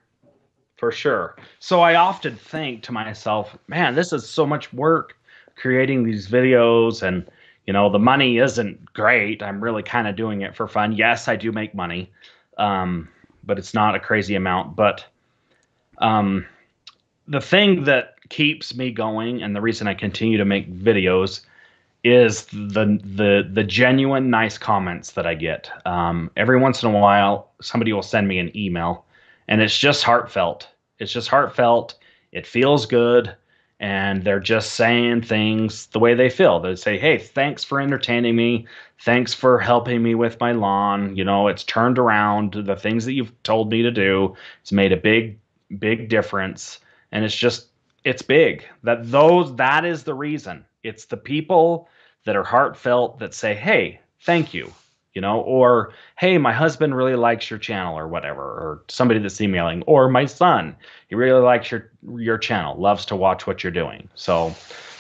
For sure. So I often think to myself, man, this is so much work creating these videos and you know, the money isn't great. I'm really kind of doing it for fun. Yes, I do make money. Um, but it's not a crazy amount, but um the thing that keeps me going and the reason I continue to make videos is the the the genuine nice comments that I get. Um, every once in a while, somebody will send me an email, and it's just heartfelt. It's just heartfelt. It feels good, and they're just saying things the way they feel. They say, "Hey, thanks for entertaining me. Thanks for helping me with my lawn. You know, it's turned around. The things that you've told me to do. It's made a big, big difference, and it's just." It's big. That those that is the reason. It's the people that are heartfelt that say, "Hey, thank you," you know, or "Hey, my husband really likes your channel," or whatever, or somebody that's emailing, or my son, he really likes your your channel, loves to watch what you're doing. So,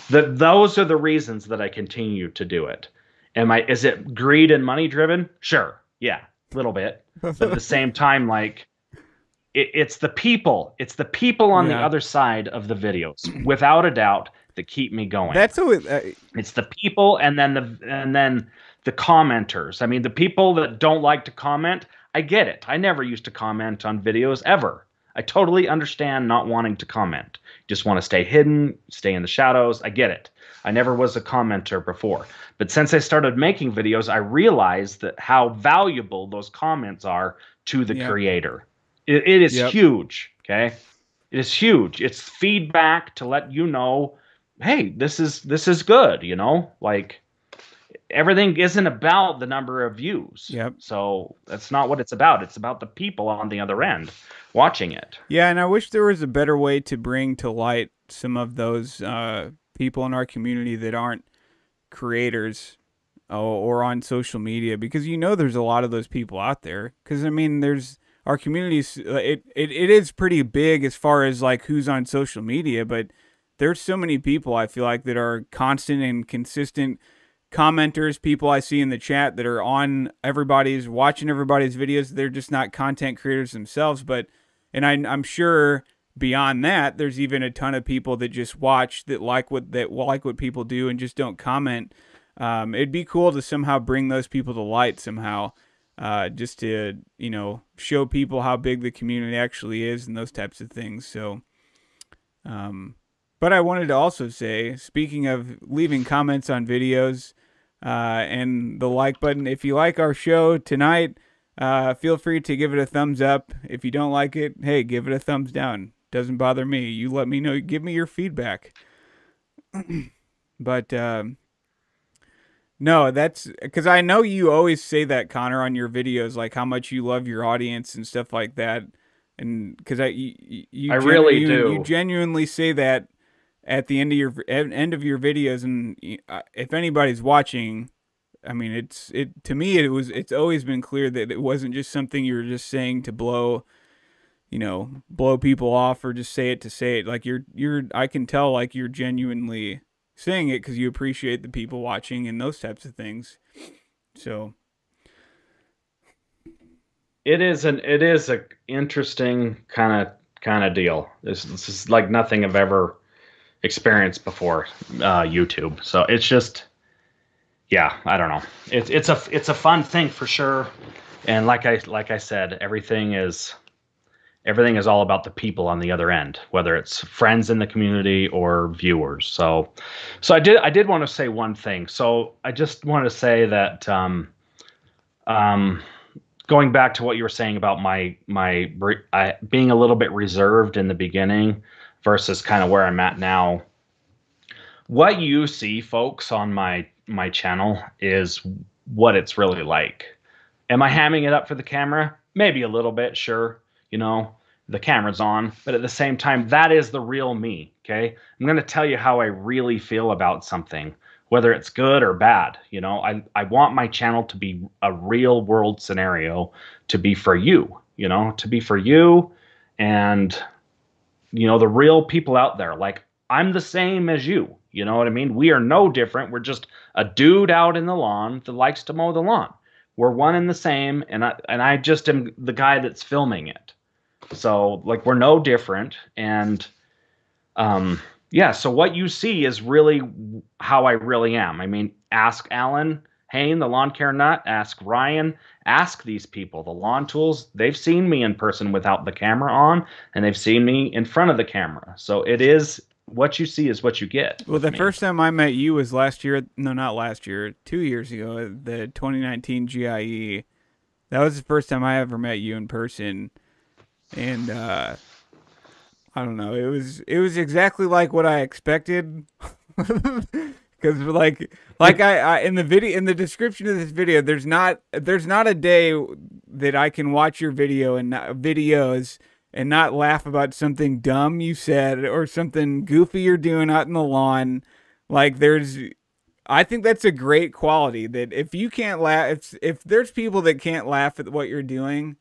that those are the reasons that I continue to do it. Am I? Is it greed and money driven? Sure, yeah, a little bit, but at the same time, like. It, it's the people. It's the people on the other side of the videos, without a doubt, that keep me going that's always uh, it's the people and then the and then the commenters. I mean the people that don't like to comment i get it. I never used to comment on videos ever. I totally understand not wanting to comment. Just want to stay hidden stay in the shadows. I get it. I never was a commenter before. But since i started making videos i realized that how valuable those comments are to the Yep. creator. It, it is Yep. huge okay? It is huge. It's feedback to let you know hey this is this is good you know? Like everything isn't about the number of views. Yep. so that's not what it's about. It's about the people on the other end watching it. Yeah and i wish there was a better way to bring to light some of those uh, people in our community that aren't creators or, or on social media because you know there's a lot of those people out there. Because i mean there's our communities uh, it, it it is pretty big as far as like who's on social media but there's so many people i feel like that are constant and consistent commenters people i see in the chat that are on everybody's watching everybody's videos they're just not content creators themselves but and I, i'm sure beyond that there's even a ton of people that just watch that like what that like what people do and just don't comment. Um, it'd be cool to somehow bring those people to light somehow uh, just to you know show people how big the community actually is and those types of things. So um, but i wanted to also say speaking of leaving comments on videos and the like button if you like our show tonight uh, feel free to give it a thumbs up. If you don't like it hey give it a thumbs down. Doesn't bother me. You let me know. Give me your feedback. But um, no, that's because I know you always say that, Connor, on your videos, like how much you love your audience and stuff like that. And because I, you, you I really you, do. You genuinely say that at the end of your end of your videos, and uh, if anybody's watching, I mean, it's it to me. It was it's always been clear that it wasn't just something you were just saying to blow, you know, blow people off or just say it to say it. Like you're you're I can tell like you're genuinely saying it because you appreciate the people watching and those types of things. So it is an it is a interesting kind of kind of deal this, this is like nothing i've ever experienced before uh youtube. So it's just yeah i don't know. It's it's a it's a fun thing for sure. And like i like i said everything is everything is all about the people on the other end whether it's friends in the community or viewers. So so i did i did want to say one thing. So i just want to say that um um going back to what you were saying about my my uh, being a little bit reserved in the beginning versus kind of where I'm at now. What you see, folks, on my my channel is what it's really like. Am I hamming it up for the camera? Maybe a little bit, sure. You know, the camera's on, but at the same time, that is the real me. Okay. I'm going to tell you how I really feel about something, whether it's good or bad. You know, I, I want my channel to be a real world scenario to be for you, you know, to be for you and, you know, the real people out there. Like, I'm the same as you. You know what I mean? We are no different. We're just a dude out in the lawn that likes to mow the lawn. We're one and the same, and I and I just am the guy that's filming it. So like we're no different, and um, yeah. So what you see is really how I really am. I mean, ask Allyn Hane, the lawn care nut. Ask Ryan. Ask these people, the lawn tools. They've seen me in person without the camera on, and they've seen me in front of the camera. So it is what you see is what you get. Well, the me. first time I met you was last year. No, not last year. Two years ago, the 2019 GIE. That was the first time I ever met you in person, and uh, I don't know. It was it was exactly like what I expected. Because like like I, I in the video in the description of this video, there's not there's not a day that I can watch your video and videos and not laugh about something dumb you said or something goofy you're doing out in the lawn. Like there's I think that's a great quality that if you can't laugh if if there's people that can't laugh at what you're doing,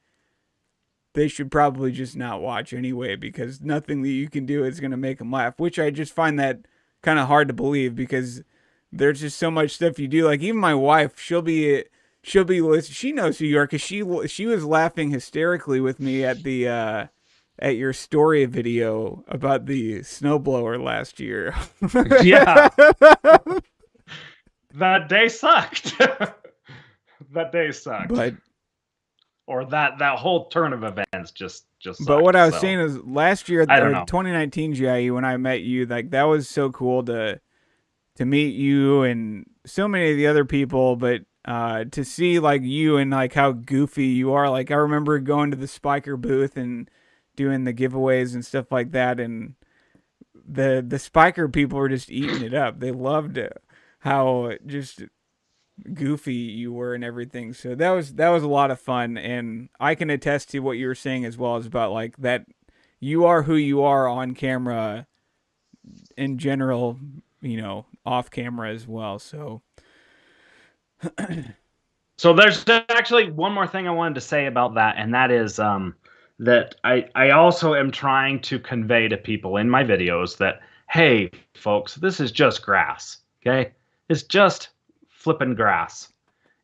they should probably just not watch anyway because nothing that you can do is going to make them laugh, which I just find that kind of hard to believe because there's just so much stuff you do. Like even my wife, she'll be she'll be she knows who you are because she she was laughing hysterically with me at the uh at your story video about the snowblower last year. yeah. that day sucked. that day sucked. But or that that whole turn of events just just sucked, But what I was so. saying is last year I don't know. 2019 GIE when I met you like that was so cool to to meet you and so many of the other people but uh, to see like you and like how goofy you are like I remember going to the Spyker booth and doing the giveaways and stuff like that and the the Spyker people were just eating it up they loved it, how just goofy you were and everything so that was that was a lot of fun and i can attest to what you were saying as well as about like that you are who you are on camera in general you know off camera as well so so there's actually one more thing i wanted to say about that and that is um that I, I also am trying to convey to people in my videos that, hey, folks, this is just grass. Okay. It's just flipping grass.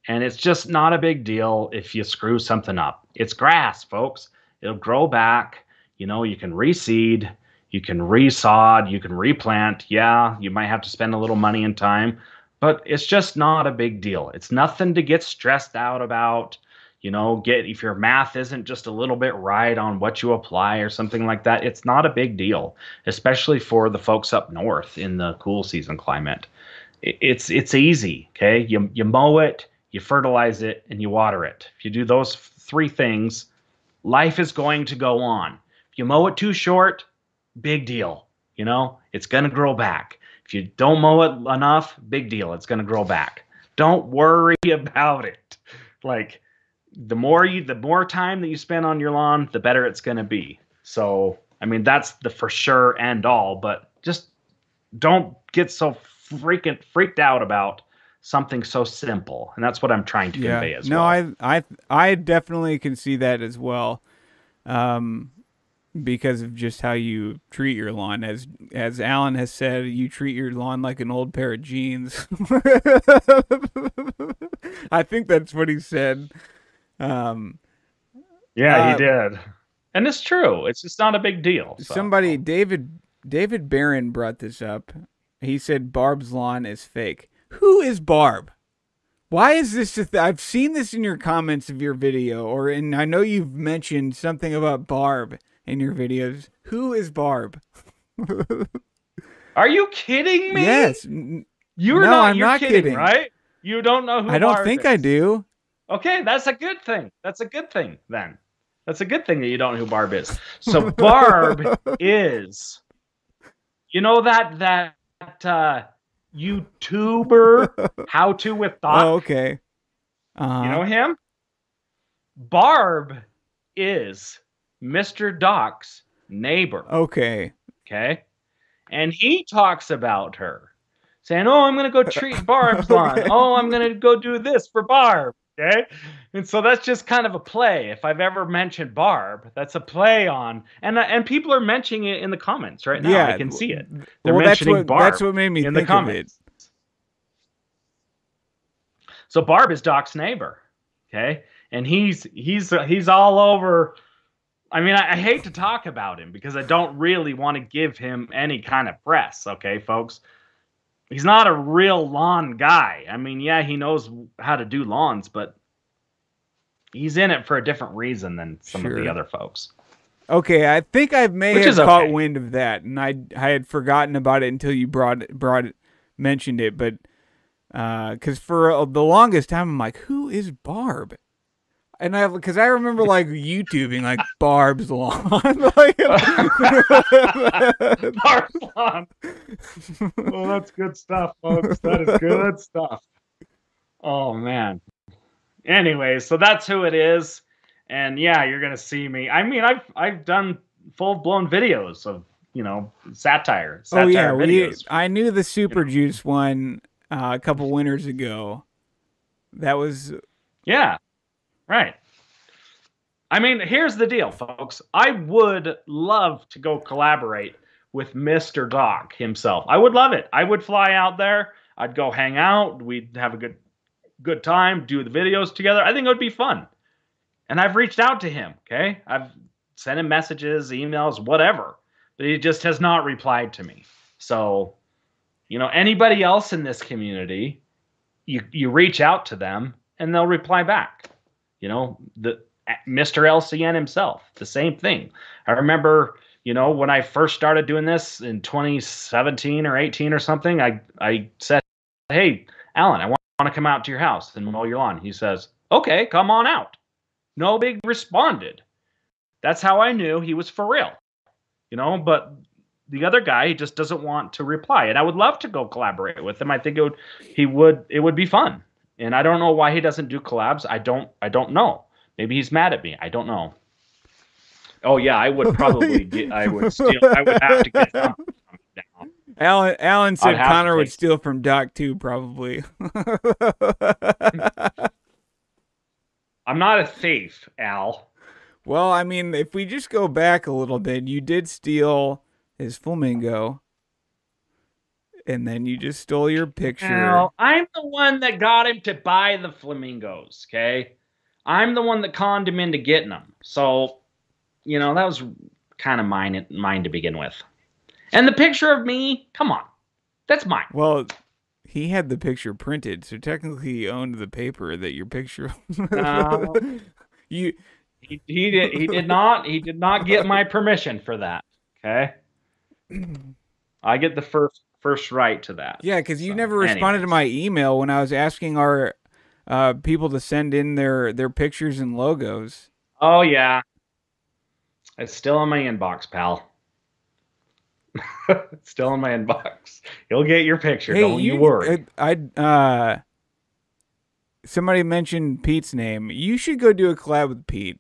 And it's just not a big deal if you screw something up. It's grass, folks. It'll grow back. You know, you can reseed, you can resod, you can replant. Yeah, you might have to spend a little money and time, but it's just not a big deal. It's nothing to get stressed out about you know get if your math isn't just a little bit right on what you apply or something like that it's not a big deal especially for the folks up north in the cool season climate it's it's easy okay? You you mow it you fertilize it and you water it. If you do those three things life is going to go on. If you mow it too short big deal you know? It's going to grow back. If you don't mow it enough big deal it's going to grow back. Don't worry about it. Like the more you the more time that you spend on your lawn, the better it's going to be. So, I mean, that's the for sure and all, but just don't get so freaking freaked out about something so simple. And that's what I'm trying to yeah. convey as no, well. No, I I I definitely can see that as well. Um because of just how you treat your lawn as as Allyn has said you treat your lawn like an old pair of jeans. I think that's what he said. Um, yeah, uh, he did, and it's true. It's just not a big deal. So. Somebody, David David Barron brought this up. He said Barb's lawn is fake. Who is Barb? Why is this? Th- I've seen this in your comments of your video, or and I know you've mentioned something about Barb in your videos. Who is Barb? Are you kidding me? Yes. You're no, not. I'm you're not kidding, kidding, right? You don't know who. I don't Barb think is. I do. Okay, that's a good thing. That's a good thing then. That's a good thing that you don't know who Barb is. So Barb is, you know that that uh, YouTuber How to with Doc. Oh, okay. Uh, You know him? Barb is Mr. Doc's neighbor. okay. Okay. And he talks about her, saying, Oh, I'm going to go treat Barb's lawn. Okay. Oh, I'm going to go do this for Barb. Okay. And so that's just kind of a play. If I've ever mentioned Barb, that's a play on, and uh, and people are mentioning it in the comments right now. yeah, I can see it. They're well, that's mentioning what Barb that's what made me in the comments. So Barb is Doc's neighbor, okay, and he's he's he's all over. I mean, I, I hate to talk about him because I don't really want to give him any kind of press, okay, folks. He's not a real lawn guy. I mean, yeah, he knows how to do lawns, but he's in it for a different reason than some of the other folks. Okay, I think I may Which have caught okay. wind of that, and I I had forgotten about it until you brought brought it, mentioned it. But because for uh, the longest time, I'm like, who is Barb? And I because I remember like YouTubing like Barb's lawn. like, Barb's lawn. well, that's good stuff, folks. That is good stuff. Oh man. Anyway, so that's who it is, and yeah, you're gonna see me. I mean, I've I've done full blown videos of you know satire. satire oh yeah, we. I knew the Super Juice one uh, a couple winters ago. That was Yeah, right. I mean, here's the deal, folks. I would love to go collaborate with Mr. Doc himself. I would love it. I would fly out there. I'd go hang out. We'd have a good good time, do the videos together. I think it would be fun. And I've reached out to him, okay? I've sent him messages, emails, whatever. But he just has not replied to me. So, you know, anybody else in this community, you you reach out to them and they'll reply back. You know, the Mr. LCN himself, the same thing. I remember, you know, when I first started doing this in 2017 or 18 or something, I I said, "Hey, Allyn, I want to come out to your house and mow your lawn." He says, "Okay, come on out." No big responded. That's how I knew he was for real. You know, but the other guy he just doesn't want to reply, and I would love to go collaborate with him. I think it would he would it would be fun. And I don't know why he doesn't do collabs. I don't I don't know. Maybe he's mad at me. I don't know. Oh yeah, I would probably get I would steal I would have to get something down. Allyn. Allyn said Connor would steal from Doc too, probably. I'm not a thief, Al. well, I mean, if we just go back a little bit, you did steal his flamingo, and then you just stole your picture. Al, I'm the one that got him to buy the flamingos, okay? I'm the one that conned him into getting them. So, you know, that was kind of mine mine to begin with. And the picture of me, come on. That's mine. Well, he had the picture printed, so technically he owned the paper that your picture. No. you He, he did he did not he did not get my permission for that. Okay? I get the first first right to that. yeah, because you So, never responded to my email when I was asking our uh, people to send in their their pictures and logos. Oh yeah. It's still in my inbox, pal. it's still in my inbox. You'll get your picture. Don't you, worry. I, I uh, somebody mentioned Pete's name. You should go do a collab with Pete.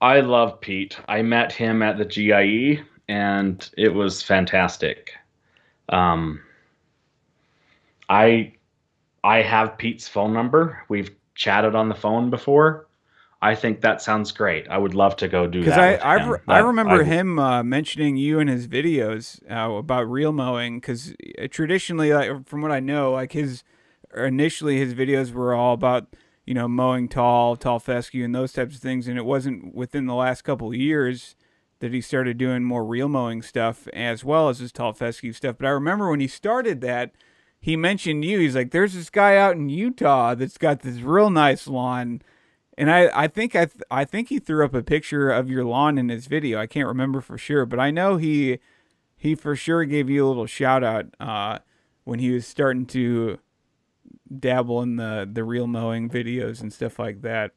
I love Pete. I met him at the GIE and it was fantastic. Um, I I have Pete's phone number. We've chatted on the phone before. I think that sounds great. I would love to go do Because that. I with I, him. re- I remember I- him uh, mentioning you in his videos uh, about reel mowing. Because traditionally, like, from what I know, like his initially his videos were all about you know mowing tall, tall fescue, and those types of things. And it wasn't within the last couple of years that he started doing more reel mowing stuff as well as his tall fescue stuff. But I remember when he started that, he mentioned you. He's like, "There's this guy out in Utah that's got this real nice lawn." And I, I think I, th- I think he threw up a picture of your lawn in his video. I can't remember for sure, but I know he, he for sure gave you a little shout out uh, when he was starting to dabble in the the reel mowing videos and stuff like that.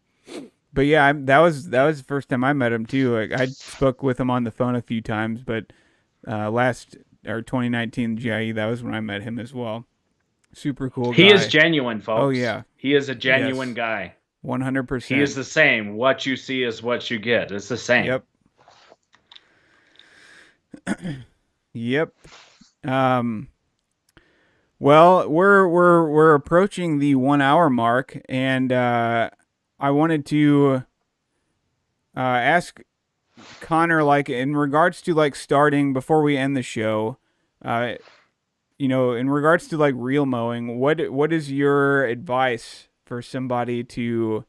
But yeah, I, that was that was the first time I met him too. I, I spoke with him on the phone a few times, but uh, last or 2019 GIE, that was when I met him as well. Super cool. He guy. is genuine, folks. Oh yeah, he is a genuine Yes. guy. one hundred percent. He is the same. What you see is what you get. It's the same. Yep. yep. Um. Well, we're we're we're approaching the one hour mark, and uh, I wanted to uh, ask Connor, like in regards to like starting before we end the show, uh, you know, in regards to like reel mowing, what what is your advice for somebody to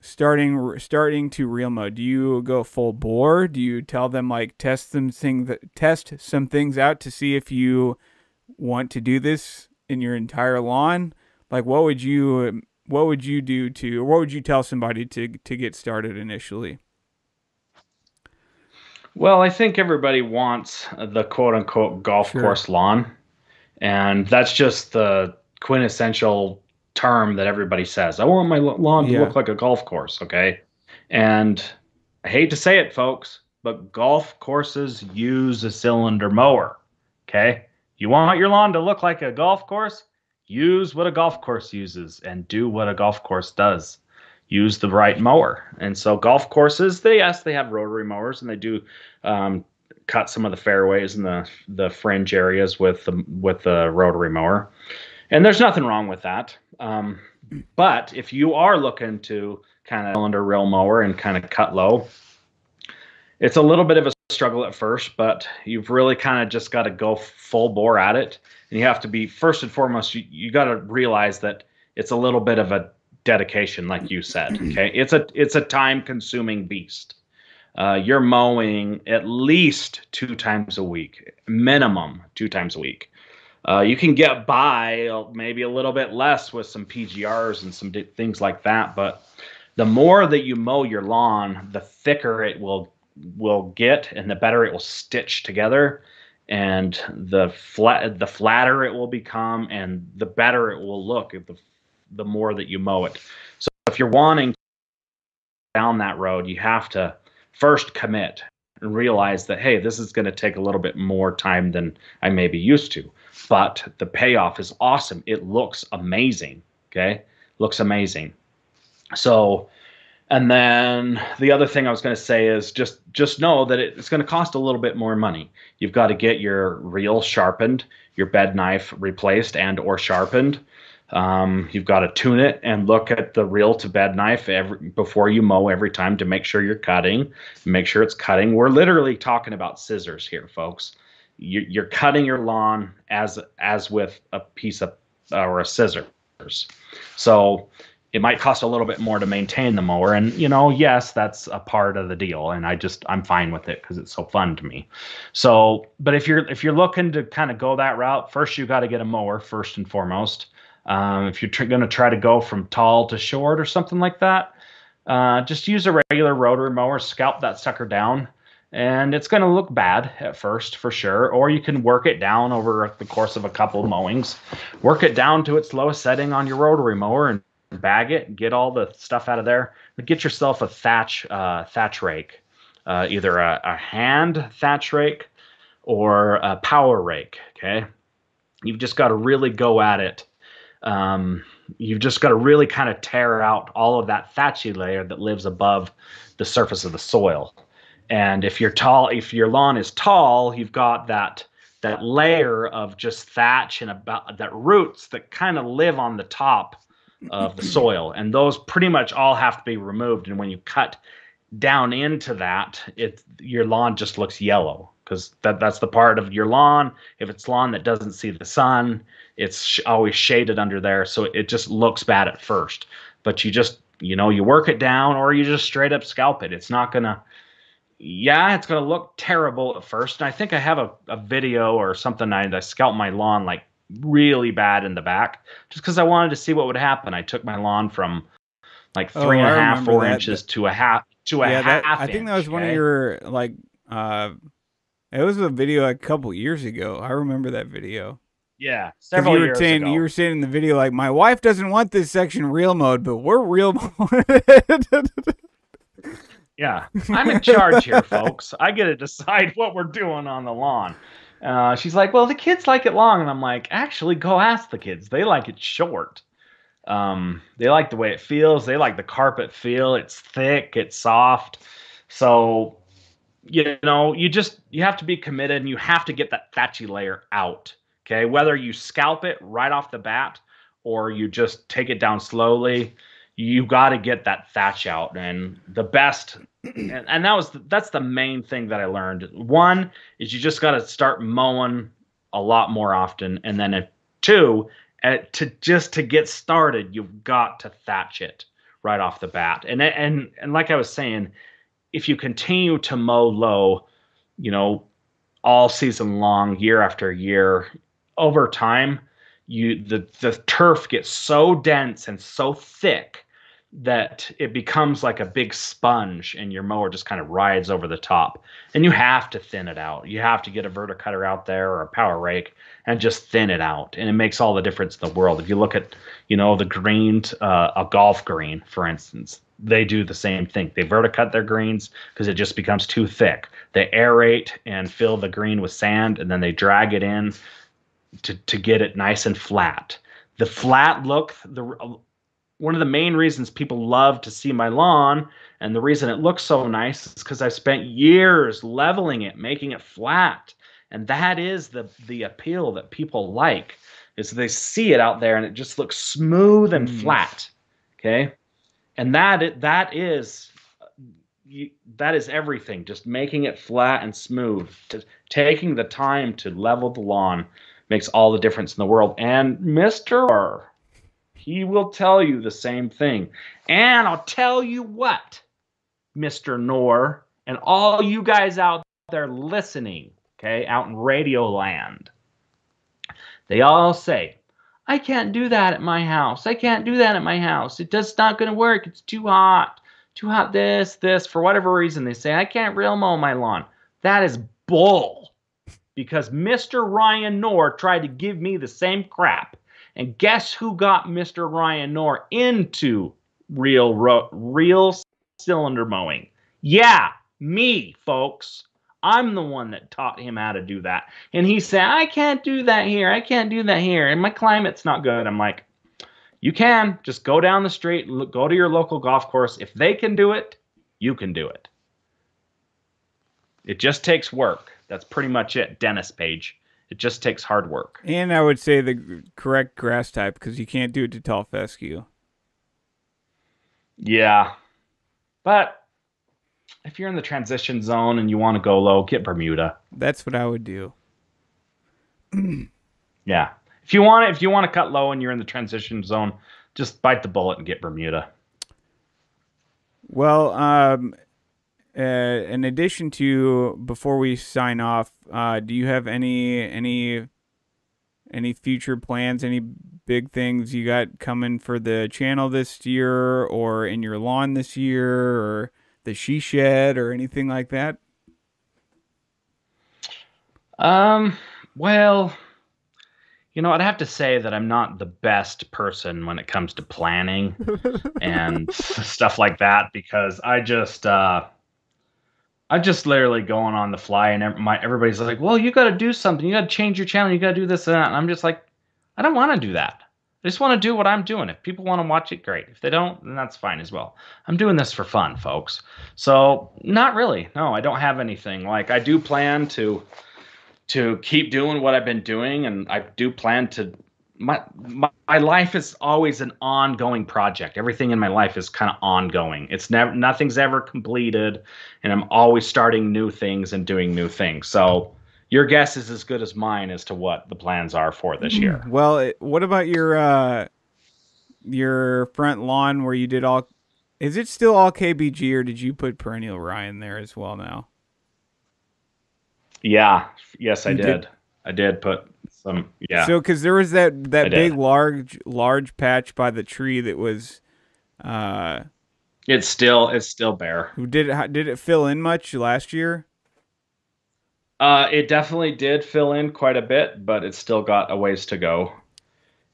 starting starting to reel mowed do you go full bore? Do you tell them like test some things test some things out to see if you want to do this in your entire lawn? Like what would you what would you do to or what would you tell somebody to to get started initially Well, I think everybody wants the quote unquote golf Sure. course lawn. And that's just the quintessential term that everybody says. I want my lawn to Yeah. look like a golf course, okay? And I hate to say it, folks, but golf courses use a cylinder mower, okay? You want your lawn to look like a golf course? Use what a golf course uses and do what a golf course does. Use the right mower. And so golf courses, they yes, they have rotary mowers and they do um, cut some of the fairways and the the fringe areas with the with the rotary mower. And there's nothing wrong with that. Um, but if you are looking to kind of cylinder reel mower and kind of cut low, it's a little bit of a struggle at first, but you've really kind of just got to go full bore at it. And you have to be first and foremost, you, you got to realize that it's a little bit of a dedication, like you said. Okay, it's a it's a time consuming beast. Uh, you're mowing at least two times a week, minimum two times a week. Uh, you can get by uh, maybe a little bit less with some PGRs and some di- things like that, but the more that you mow your lawn, the thicker it will will get, and the better it will stitch together, and the flat the flatter it will become, and the better it will look. If the the more that you mow it, so if you're wanting down that road, you have to first commit and realize that hey, this is going to take a little bit more time than I may be used to, but the payoff is awesome. It looks amazing. Okay, looks amazing. So, and then the other thing I was going to say is just just know that it, it's going to cost a little bit more money. You've got to get your reel sharpened, your bed knife replaced and or sharpened. Um, you've got to tune it and look at the reel to bed knife every before you mow every time to make sure you're cutting, make sure it's cutting. We're literally talking about scissors here, folks. You, you're cutting your lawn as as with a piece of or a scissors. So it might cost a little bit more to maintain the mower, and you know, yes, that's a part of the deal, and I just I'm fine with it because it's so fun to me. So, but if you're if you're looking to kind of go that route, first you got to get a mower first and foremost. Um, if you're tr- going to try to go from tall to short or something like that, uh, just use a regular rotary mower, scalp that sucker down, and it's going to look bad at first for sure. Or you can work it down over the course of a couple of mowings, work it down to its lowest setting on your rotary mower, and bag it, get all the stuff out of there. Get yourself a thatch uh, thatch rake, uh, either a, a hand thatch rake or a power rake. Okay, you've just got to really go at it um, you've just got to really kind of tear out all of that thatchy layer that lives above the surface of the soil. And if you're tall, if your lawn is tall, you've got that that layer of just thatch and about that roots that kind of live on the top of the soil, and those pretty much all have to be removed. And when you cut down into that, it your lawn just looks yellow because that that's the part of your lawn. If it's lawn that doesn't see the sun, it's sh- always shaded under there, so it just looks bad at first. But you just you know you work it down, or you just straight up scalp it. It's not gonna. Yeah, it's gonna look terrible at first. And I think I have a, a video or something. I, I scalped my lawn like really bad in the back, just because I wanted to see what would happen. I took my lawn from like Oh, three and a half, four that. inches to a half to a yeah, half. that, I think that was inch, one of your like. uh It was a video a couple years ago. I remember that video. Yeah, several you were years saying ago. you were saying in the video like my wife doesn't want this section reel mowed, but we're real mode. Yeah, I'm in charge here, folks. I get to decide what we're doing on the lawn. Uh, she's like, "Well, the kids like it long," and I'm like, "Actually, go ask the kids. They like it short. Um, they like the way it feels. They like the carpet feel. It's thick. It's soft. So, you know, you just you have to be committed, and you have to get that thatchy layer out. Okay, whether you scalp it right off the bat or you just take it down slowly you got to get that thatch out. And the best and, and that was the, that's the main thing that i learned. One is you just got to start mowing a lot more often. And then uh, two uh, to just to get started you've got to thatch it right off the bat. And and and like i was saying if you continue to mow low you know all season long year after year over time you the the turf gets so dense and so thick that it becomes like a big sponge and your mower just kind of rides over the top. And you have to thin it out. You have to get a verticutter out there or a power rake and just thin it out. And it makes all the difference in the world. If you look at you know the greens uh, a golf green for instance they do the same thing. They verticut their greens because it just becomes too thick. They aerate and fill the green with sand and then they drag it in to, to get it nice and flat the flat look the one of the main reasons people love to see my lawn and the reason it looks so nice is because I spent years leveling it, making it flat. And that is the the appeal that people like is they see it out there and it just looks smooth and Mm. flat. Okay? And that it that is that is everything. Just making it flat and smooth. Just taking the time to level the lawn makes all the difference in the world. And Mr. R, He will tell you the same thing. And I'll tell you what, Mr. Knorr, and all you guys out there listening, okay, out in Radio Land, they all say, I can't do that at my house. I can't do that at my house. It does not going to work. It's too hot. Too hot this, this. For whatever reason, they say, I can't reel mow my lawn. That is bull. Because Mr. Ryan Knorr tried to give me the same crap. And guess who got Mr. Ryan Knorr into reel ro- reel cylinder mowing? Yeah, me, folks. I'm the one that taught him how to do that. And he said, I can't do that here. I can't do that here. And my climate's not good. I'm like, you can. Just go down the street, lo- go to your local golf course. If they can do it, you can do it. It just takes work. That's pretty much it, Dennis Page. It just takes hard work. and I would say the correct grass type because you can't do it to tall fescue. Yeah. But if you're in the transition zone and you want to go low, get Bermuda. That's what I would do. Yeah. If you want to, if you want to cut low and you're in the transition zone, just bite the bullet and get Bermuda. Well, um, uh, in addition to before we sign off, uh, do you have any any any future plans? Any big things you got coming for the channel this year, or in your lawn this year, or the she shed, or anything like that? Um, well, you know, I'd have to say that I'm not the best person when it comes to planning and stuff like that because I just uh I just literally going on the fly and my everybody's like, "Well, you got to do something. You got to change your channel. You got to do this and that." And I'm just like, "I don't want to do that. I just want to do what I'm doing. If people want to watch it, great. If they don't, then that's fine as well. I'm doing this for fun, folks. So, not really. No, I don't have anything. Like I do plan to to keep doing what I've been doing, and I do plan to. My, my my life is always an ongoing project. Everything in my life is kind of ongoing. It's never nothing's ever completed, and I'm always starting new things and doing new things. So your guess is as good as mine as to what the plans are for this year. Well, what about your uh, your front lawn where you did all? Is it still all KBG, or did you put perennial rye in there as well now? Yeah, yes, I did. did- I did put some. Yeah, So, because there was that I that did. big large large patch by the tree that was, uh, it's still it's still bare. who did it? how- Did it fill in much last year? Uh, it definitely did fill in quite a bit, but it's still got a ways to go.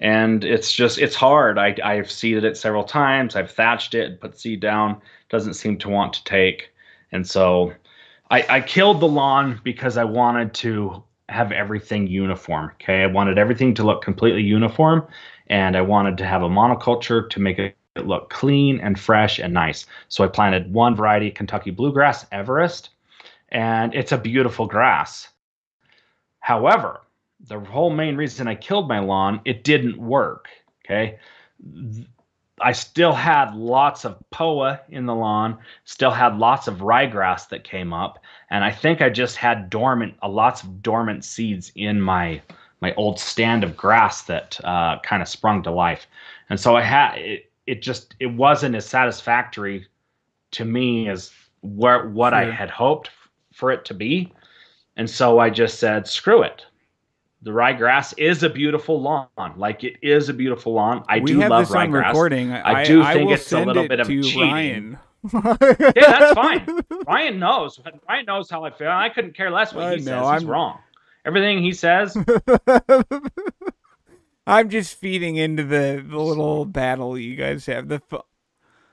And it's just it's hard. I I've seeded it several times. I've thatched it, put seed down. Doesn't seem to want to take, and so I, I killed the lawn because I wanted to have everything uniform. Okay, I wanted everything to look completely uniform, and I wanted to have a monoculture to make it look clean and fresh and nice. So I planted one variety, Kentucky bluegrass, Everest, and it's a beautiful grass. However, the whole main reason I killed my lawn, it didn't work. Okay. I still had lots of poa in the lawn, still had lots of ryegrass that came up, and I think I just had dormant, uh, lots of dormant seeds in my my old stand of grass that uh, kind of sprung to life, and so I had it. It just it wasn't as satisfactory to me as where what sure. I had hoped for it to be, and so I just said, "Screw it." The ryegrass is a beautiful lawn. Like it is a beautiful lawn. I we do have love this on ryegrass. recording. I, I do I think it's a little it bit of cheating. Ryan. yeah, that's fine. Ryan knows. Ryan knows how I feel. I couldn't care less what he says. I'm... He's wrong. Everything he says. I'm just feeding into the, the little battle you guys have. The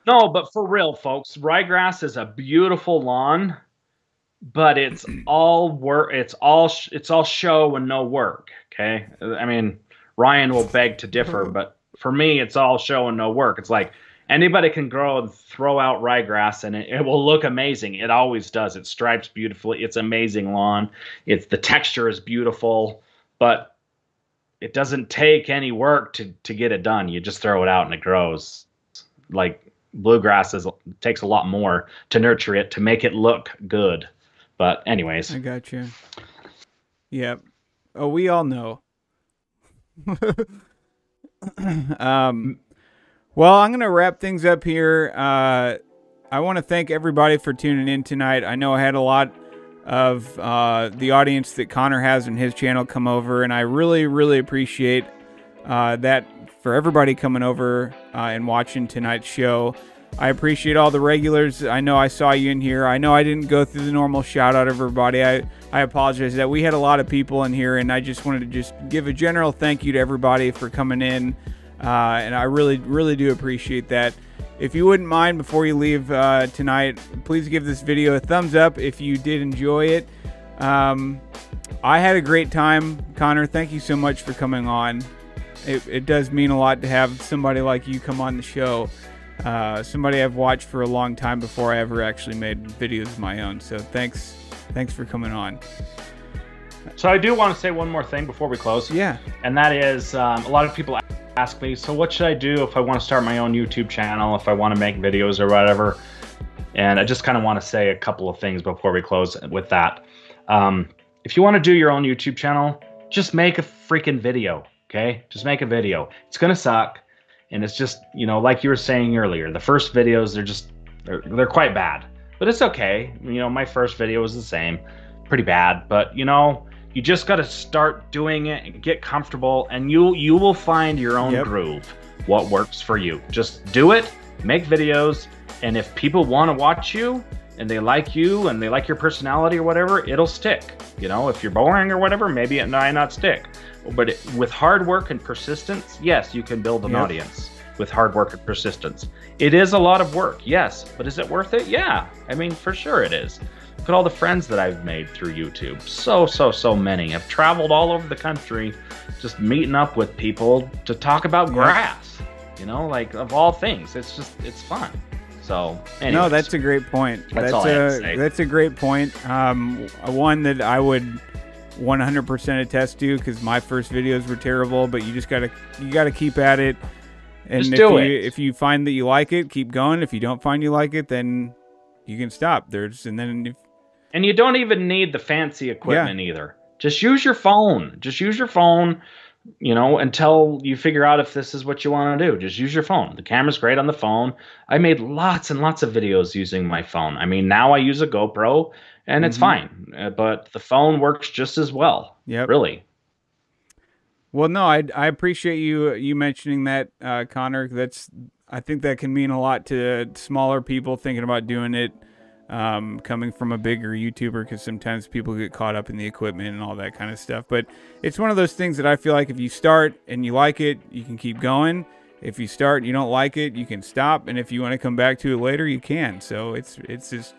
no, but for real, folks, ryegrass is a beautiful lawn but it's all work. It's all sh- it's all show and no work. Okay, I mean Ryan will beg to differ, mm-hmm. but for me, it's all show and no work. It's like anybody can grow and throw out ryegrass and it, it, will look amazing. It always does. It stripes beautifully. It's amazing lawn. It's the texture is beautiful, but it doesn't take any work to to get it done. You just throw it out and it grows. Like bluegrass is takes a lot more to nurture it to make it look good. But anyways, I got you. Yep. Oh, we all know. um, well, I'm gonna wrap things up here. Uh, I want to thank everybody for tuning in tonight. I know I had a lot of uh, the audience that Connor has in his channel come over, and I really, really appreciate uh, that for everybody coming over uh, and watching tonight's show. I appreciate all the regulars. I know I saw you in here. I know I didn't go through the normal shout out of everybody. I, I apologize that we had a lot of people in here, and I just wanted to just give a general thank you to everybody for coming in. Uh, and I really, really do appreciate that. If you wouldn't mind before you leave uh, tonight, please give this video a thumbs up if you did enjoy it. Um, I had a great time. Connor, thank you so much for coming on. It, it does mean a lot to have somebody like you come on the show. Uh, somebody I've watched for a long time before I ever actually made videos of my own. So thanks, thanks for coming on. So I do want to say one more thing before we close. Yeah. And that is, um, a lot of people ask me, so what should I do if I want to start my own YouTube channel, if I want to make videos or whatever? And I just kind of want to say a couple of things before we close with that. Um, if you want to do your own YouTube channel, just make a freaking video. Okay, just make a video. It's gonna suck and it's just you know like you were saying earlier the first videos they're just they're, they're quite bad but it's okay you know my first video was the same pretty bad but you know you just got to start doing it and get comfortable and you you will find your own yep. groove what works for you just do it make videos and if people want to watch you and they like you and they like your personality or whatever it'll stick you know if you're boring or whatever maybe it might not stick but it, with hard work and persistence, yes, you can build an yep. audience with hard work and persistence. It is a lot of work, yes, but is it worth it? Yeah. I mean, for sure it is. Look at all the friends that I've made through YouTube. So, so, so many. I've traveled all over the country just meeting up with people to talk about grass. You know, like of all things. It's just it's fun. So, anyways, no, that's a great point. That's, that's a that's a great point. Um, one that I would 100% attest to because my first videos were terrible. But you just gotta you gotta keep at it. And just if you it. if you find that you like it, keep going. If you don't find you like it, then you can stop. There's and then if, and you don't even need the fancy equipment yeah. either. Just use your phone. Just use your phone. You know, until you figure out if this is what you want to do. Just use your phone. The camera's great on the phone. I made lots and lots of videos using my phone. I mean, now I use a GoPro and mm-hmm. it's fine. Uh, but the phone works just as well. Yeah, really. Well, no, I I appreciate you you mentioning that, uh, Connor. That's I think that can mean a lot to smaller people thinking about doing it. Um, coming from a bigger YouTuber because sometimes people get caught up in the equipment and all that kind of stuff. But it's one of those things that I feel like if you start and you like it, you can keep going. If you start and you don't like it, you can stop. And if you want to come back to it later, you can. So it's it's just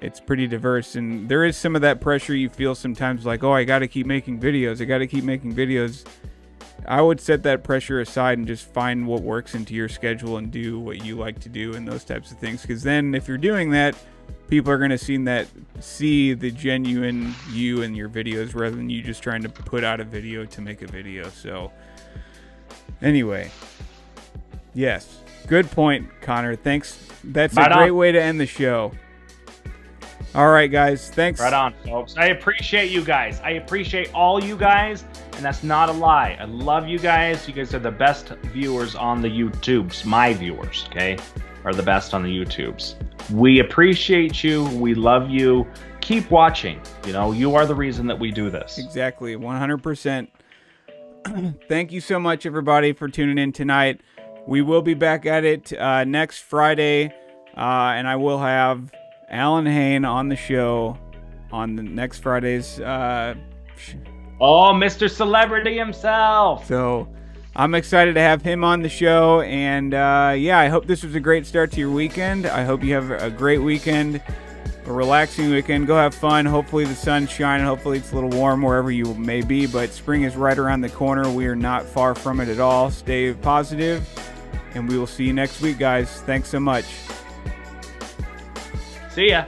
it's pretty diverse and there is some of that pressure you feel sometimes like oh i got to keep making videos i got to keep making videos i would set that pressure aside and just find what works into your schedule and do what you like to do and those types of things because then if you're doing that people are going to see that see the genuine you in your videos rather than you just trying to put out a video to make a video so anyway yes good point connor thanks that's Right a great on. way to end the show all right, guys. Thanks. Right on, folks. I appreciate you guys. I appreciate all you guys, and that's not a lie. I love you guys. You guys are the best viewers on the YouTubes. My viewers, okay, are the best on the YouTubes. We appreciate you. We love you. Keep watching. You know, you are the reason that we do this. Exactly. 100%. Thank you so much, everybody, for tuning in tonight. We will be back at it uh, next Friday, uh, and I will have Allyn Hane on the show on the next Friday's. Uh, Oh, Mr. Celebrity himself. so I'm excited to have him on the show. And uh, yeah, I hope this was a great start to your weekend. I hope you have a great weekend, a relaxing weekend. Go have fun. Hopefully the sun's shining. Hopefully it's a little warm wherever you may be. But spring is right around the corner. We are not far from it at all. Stay positive, and we will see you next week, guys. Thanks so much. See ya.